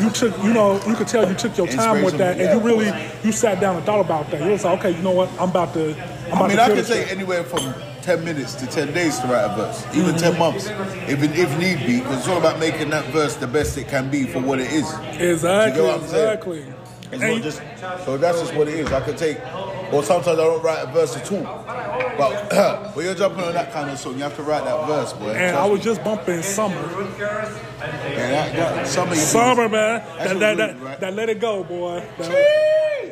You took, you know, you could tell you took your time with that, and you really, you sat down and thought about that. You was like, okay, you know what, I'm about to, I'm about I mean, to I could shit. anywhere from 10 minutes to 10 days to write a verse, even 10 months, if, if need be, because it's all about making that verse the best it can be for what it is. exactly, You get what I'm saying? exactly. Just, so that's just what it is. I could take, or sometimes I don't write a verse at all. But when you're jumping on that kind of song, you have to write that verse, boy. and I was just bumping summer. Yeah, that, that, summer, Summer, man. That, that, that, right? that let it go, boy.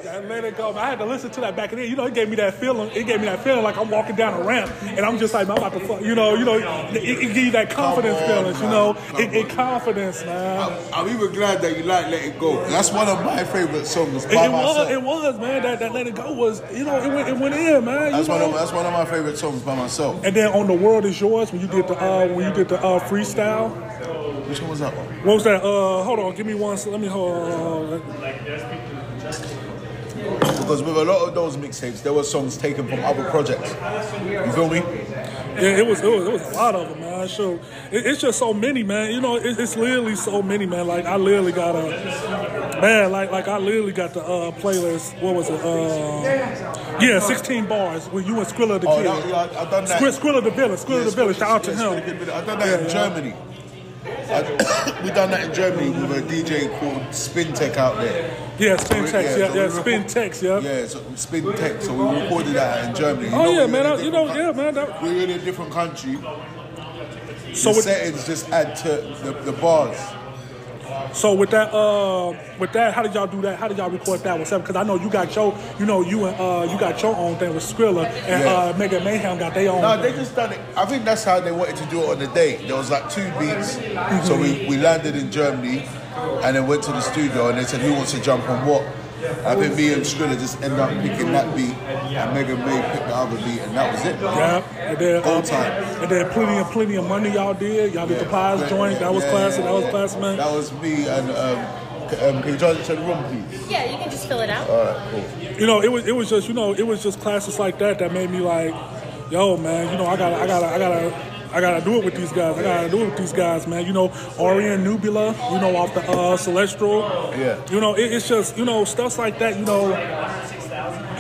That, that let it go. I had to listen to that back then. You know, it gave me that feeling. It gave me that feeling like I'm walking down a ramp and I'm just like, I'm about to fuck. You know, you know, it, it give you that confidence on, feelings. You know, Come it, it confidence, man. I'm even glad that you like Let It Go. That's one of my favorite songs It, by it myself. was, it was, man. That, that let it go was, you know, it went, it went in, man. That's one of that's one of my favorite songs by myself. and then on the world is yours when you did the uh, when you did the uh, freestyle. Which one was that one? What was that? Uh, hold on, give me one. Let me hold. on. Because with a lot of those mixtapes, there were songs taken from other projects. You feel me? Yeah, it was, it was it was a lot of them, man. So it, it's just so many, man. You know, it, it's literally so many, man. Like I literally got a man, like like I literally got the uh, playlist. What was it? Uh, yeah, 16 bars with you and Skrilla the Oh, kid. that, yeah, I, I done that. Skrilla, the villain, Skrilla Yeah, the villain. Shout out to him. Skrilla the Villain. I done that Yeah, in. Germany. I, we done that in Germany with a DJ called Spin Tech out there. Yeah, spin Tech. Yeah, so yeah, spin Tech. Yeah. Yeah, so Spin Tech. So we recorded that in Germany. Oh, you Oh know yeah, man. I, you know, different yeah, man. That, We're in a different country. so the settings just add to the, the bars. So with that, uh, with that, how did y'all do that? How did y'all record that with seven? Because I know you got your, you know, you and uh, you got your own thing with Skrilla, and Yeah. uh, Mega Mayhem got their own. No, thing. they just done it. I think that's how they wanted to do it on the day. There was like two beats. So we, we landed in Germany and then went to the studio and they said, who wants to jump on what? I think me and Skrilla just ended up picking that beat and Mega May picked the other beat and that was it. Yeah, and then Go uh, time. and then plenty of plenty of money y'all did. Y'all did the pies joint. That was Yeah, classic. That was yeah. classic, man. That was me and um, um, can you try to check the room, please? Yeah, you can just fill it out. All right, cool. You know, it was it was just you know it was just classics like that that made me like, yo, man. You know, I gotta I gotta I gotta I gotta do it with these guys. I gotta do it with these guys, man. You know, Orion Nebula, you know, off the uh, Celestial. Yeah. You know, it, it's just, you know, stuff like that, you know,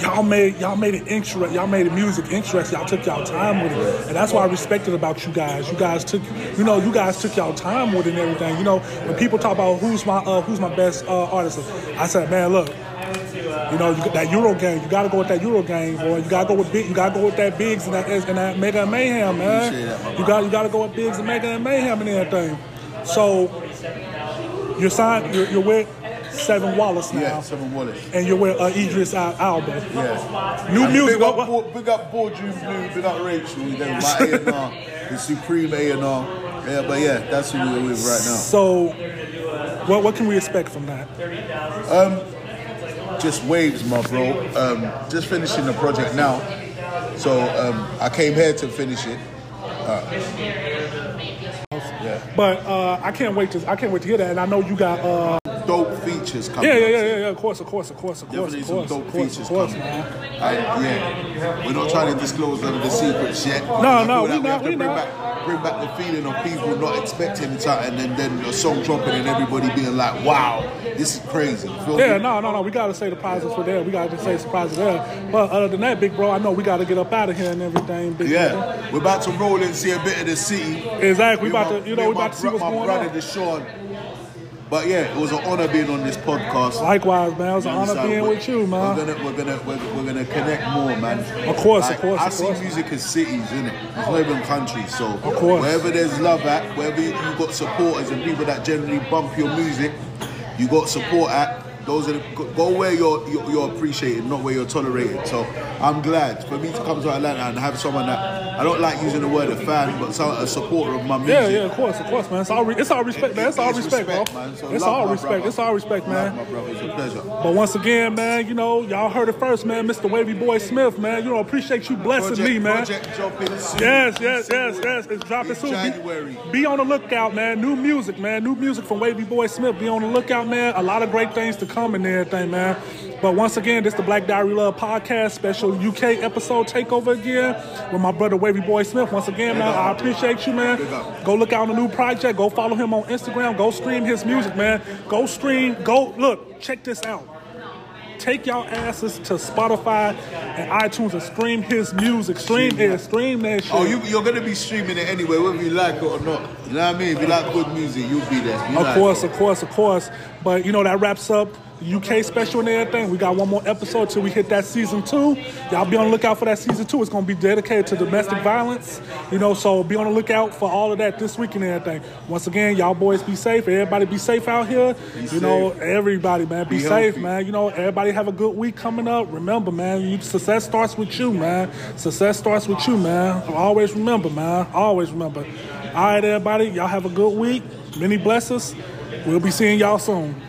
y'all made y'all made it interest y'all made the music interesting y'all took y'all time with it and that's what i respected about you guys you guys took you know you guys took y'all time with it and everything you know when people talk about who's my uh, who's my best uh, artist i said man look you know, you, that Eurogang, you gotta go with that Eurogang, boy. You gotta go with big, you gotta go with that Biggs and that, and that Mega and Mayhem, man. You got, you gotta go with Biggs and Mega and Mayhem and everything. So you're signed, you're, you're with Seven Wallace now. Yeah, Seven Wallace. And you're with uh, Idris Al- Elba. Yeah. New And music. Big up, what- big up Boardroom Blue, big up Rachel, then my A&R, the Supreme A&R. Yeah, but yeah, that's who we're with right now. So, what what can we expect from that? Just waves, my bro. Um, just finishing the project now. So um, I came here to finish it. Uh, yeah. But uh, I can't wait to I can't wait to hear that. And I know you got uh, Dope features coming. yeah yeah yeah yeah yeah of course of course of course of course Definitely of some dope of course features of course coming. man. And, yeah, we're not trying to disclose none of the secrets yet. No, I no, feel we not, have to we bring not. Back, bring back the feeling of people not expecting something, and then a song dropping and everybody being like, "Wow, this is crazy." Feel Yeah, me? no, no, no. We gotta say the positives for there. We gotta say surprises there. But other than that, big bro, I know we gotta get up out of here and everything. Big. Yeah, we're about to roll and see a bit of the city. Exactly. We about to, you know, we about to see what's my going brother on. Deshaun. But yeah, it was an honor being on this podcast. Likewise, man. It was an honor understand? being with you, man. We're gonna, we're gonna, we're, we're gonna connect more, man. Of course, of course, I of see course. music as cities, innit? It's not even countries. So of course. wherever there's love at, wherever you, you got supporters and people that generally bump your music, you got support at. Those are the, go- where you're, you're you're appreciated, not where you're tolerated. So I'm glad for me to come to Atlanta and have someone that I don't like using the word a fan, but some, a supporter of my music. Yeah, yeah, of course, of course, man. It's all, re- it's all respect, man. It's all respect, respect, bro. man. So It's all respect. brother. It's all respect, Love man. my brother, it's a pleasure. But once again, man, you know, y'all heard it first, man. Mr. Wavy Boy Smith, man. You know, appreciate you blessing Project, me, man. Project dropping soon. Yes, yes, yes, yes. It's dropping In soon. Be- Be, on the lookout, man. New music, man. New music from Wavy Boy Smith. Be on the lookout, man. A lot of great things to come and everything, man. But once again, this is the Black Diary Love podcast special UK episode takeover again with my brother Wavy Boy Smith. Once again, man, I appreciate you, man. Go look out on the new project. Go follow him on Instagram. Go stream his music, man. Go stream. Go look. Check this out. Take y'all asses to Spotify and iTunes and stream his music. Stream it. Stream that oh, shit. Oh, you, you're gonna be streaming it anyway, whether you like it or not. You know what I mean? If you like good music, you'll be there. You Of like course, it. of course, of course. But you know that wraps up UK special and everything. We got one more episode till we hit that season two. Y'all be on the lookout for that season two. It's gonna be dedicated to domestic violence. You know, so be on the lookout for all of that this week and everything. Once again, y'all boys be safe. Everybody be safe out here. you know, everybody, man, be, Be safe, healthy. man. You know, everybody have a good week coming up. Remember, man, you, success starts with you, man. Success starts with you, man. Always remember, man. Always remember. All right, everybody, y'all have a good week. Many blessings. We'll be seeing y'all soon.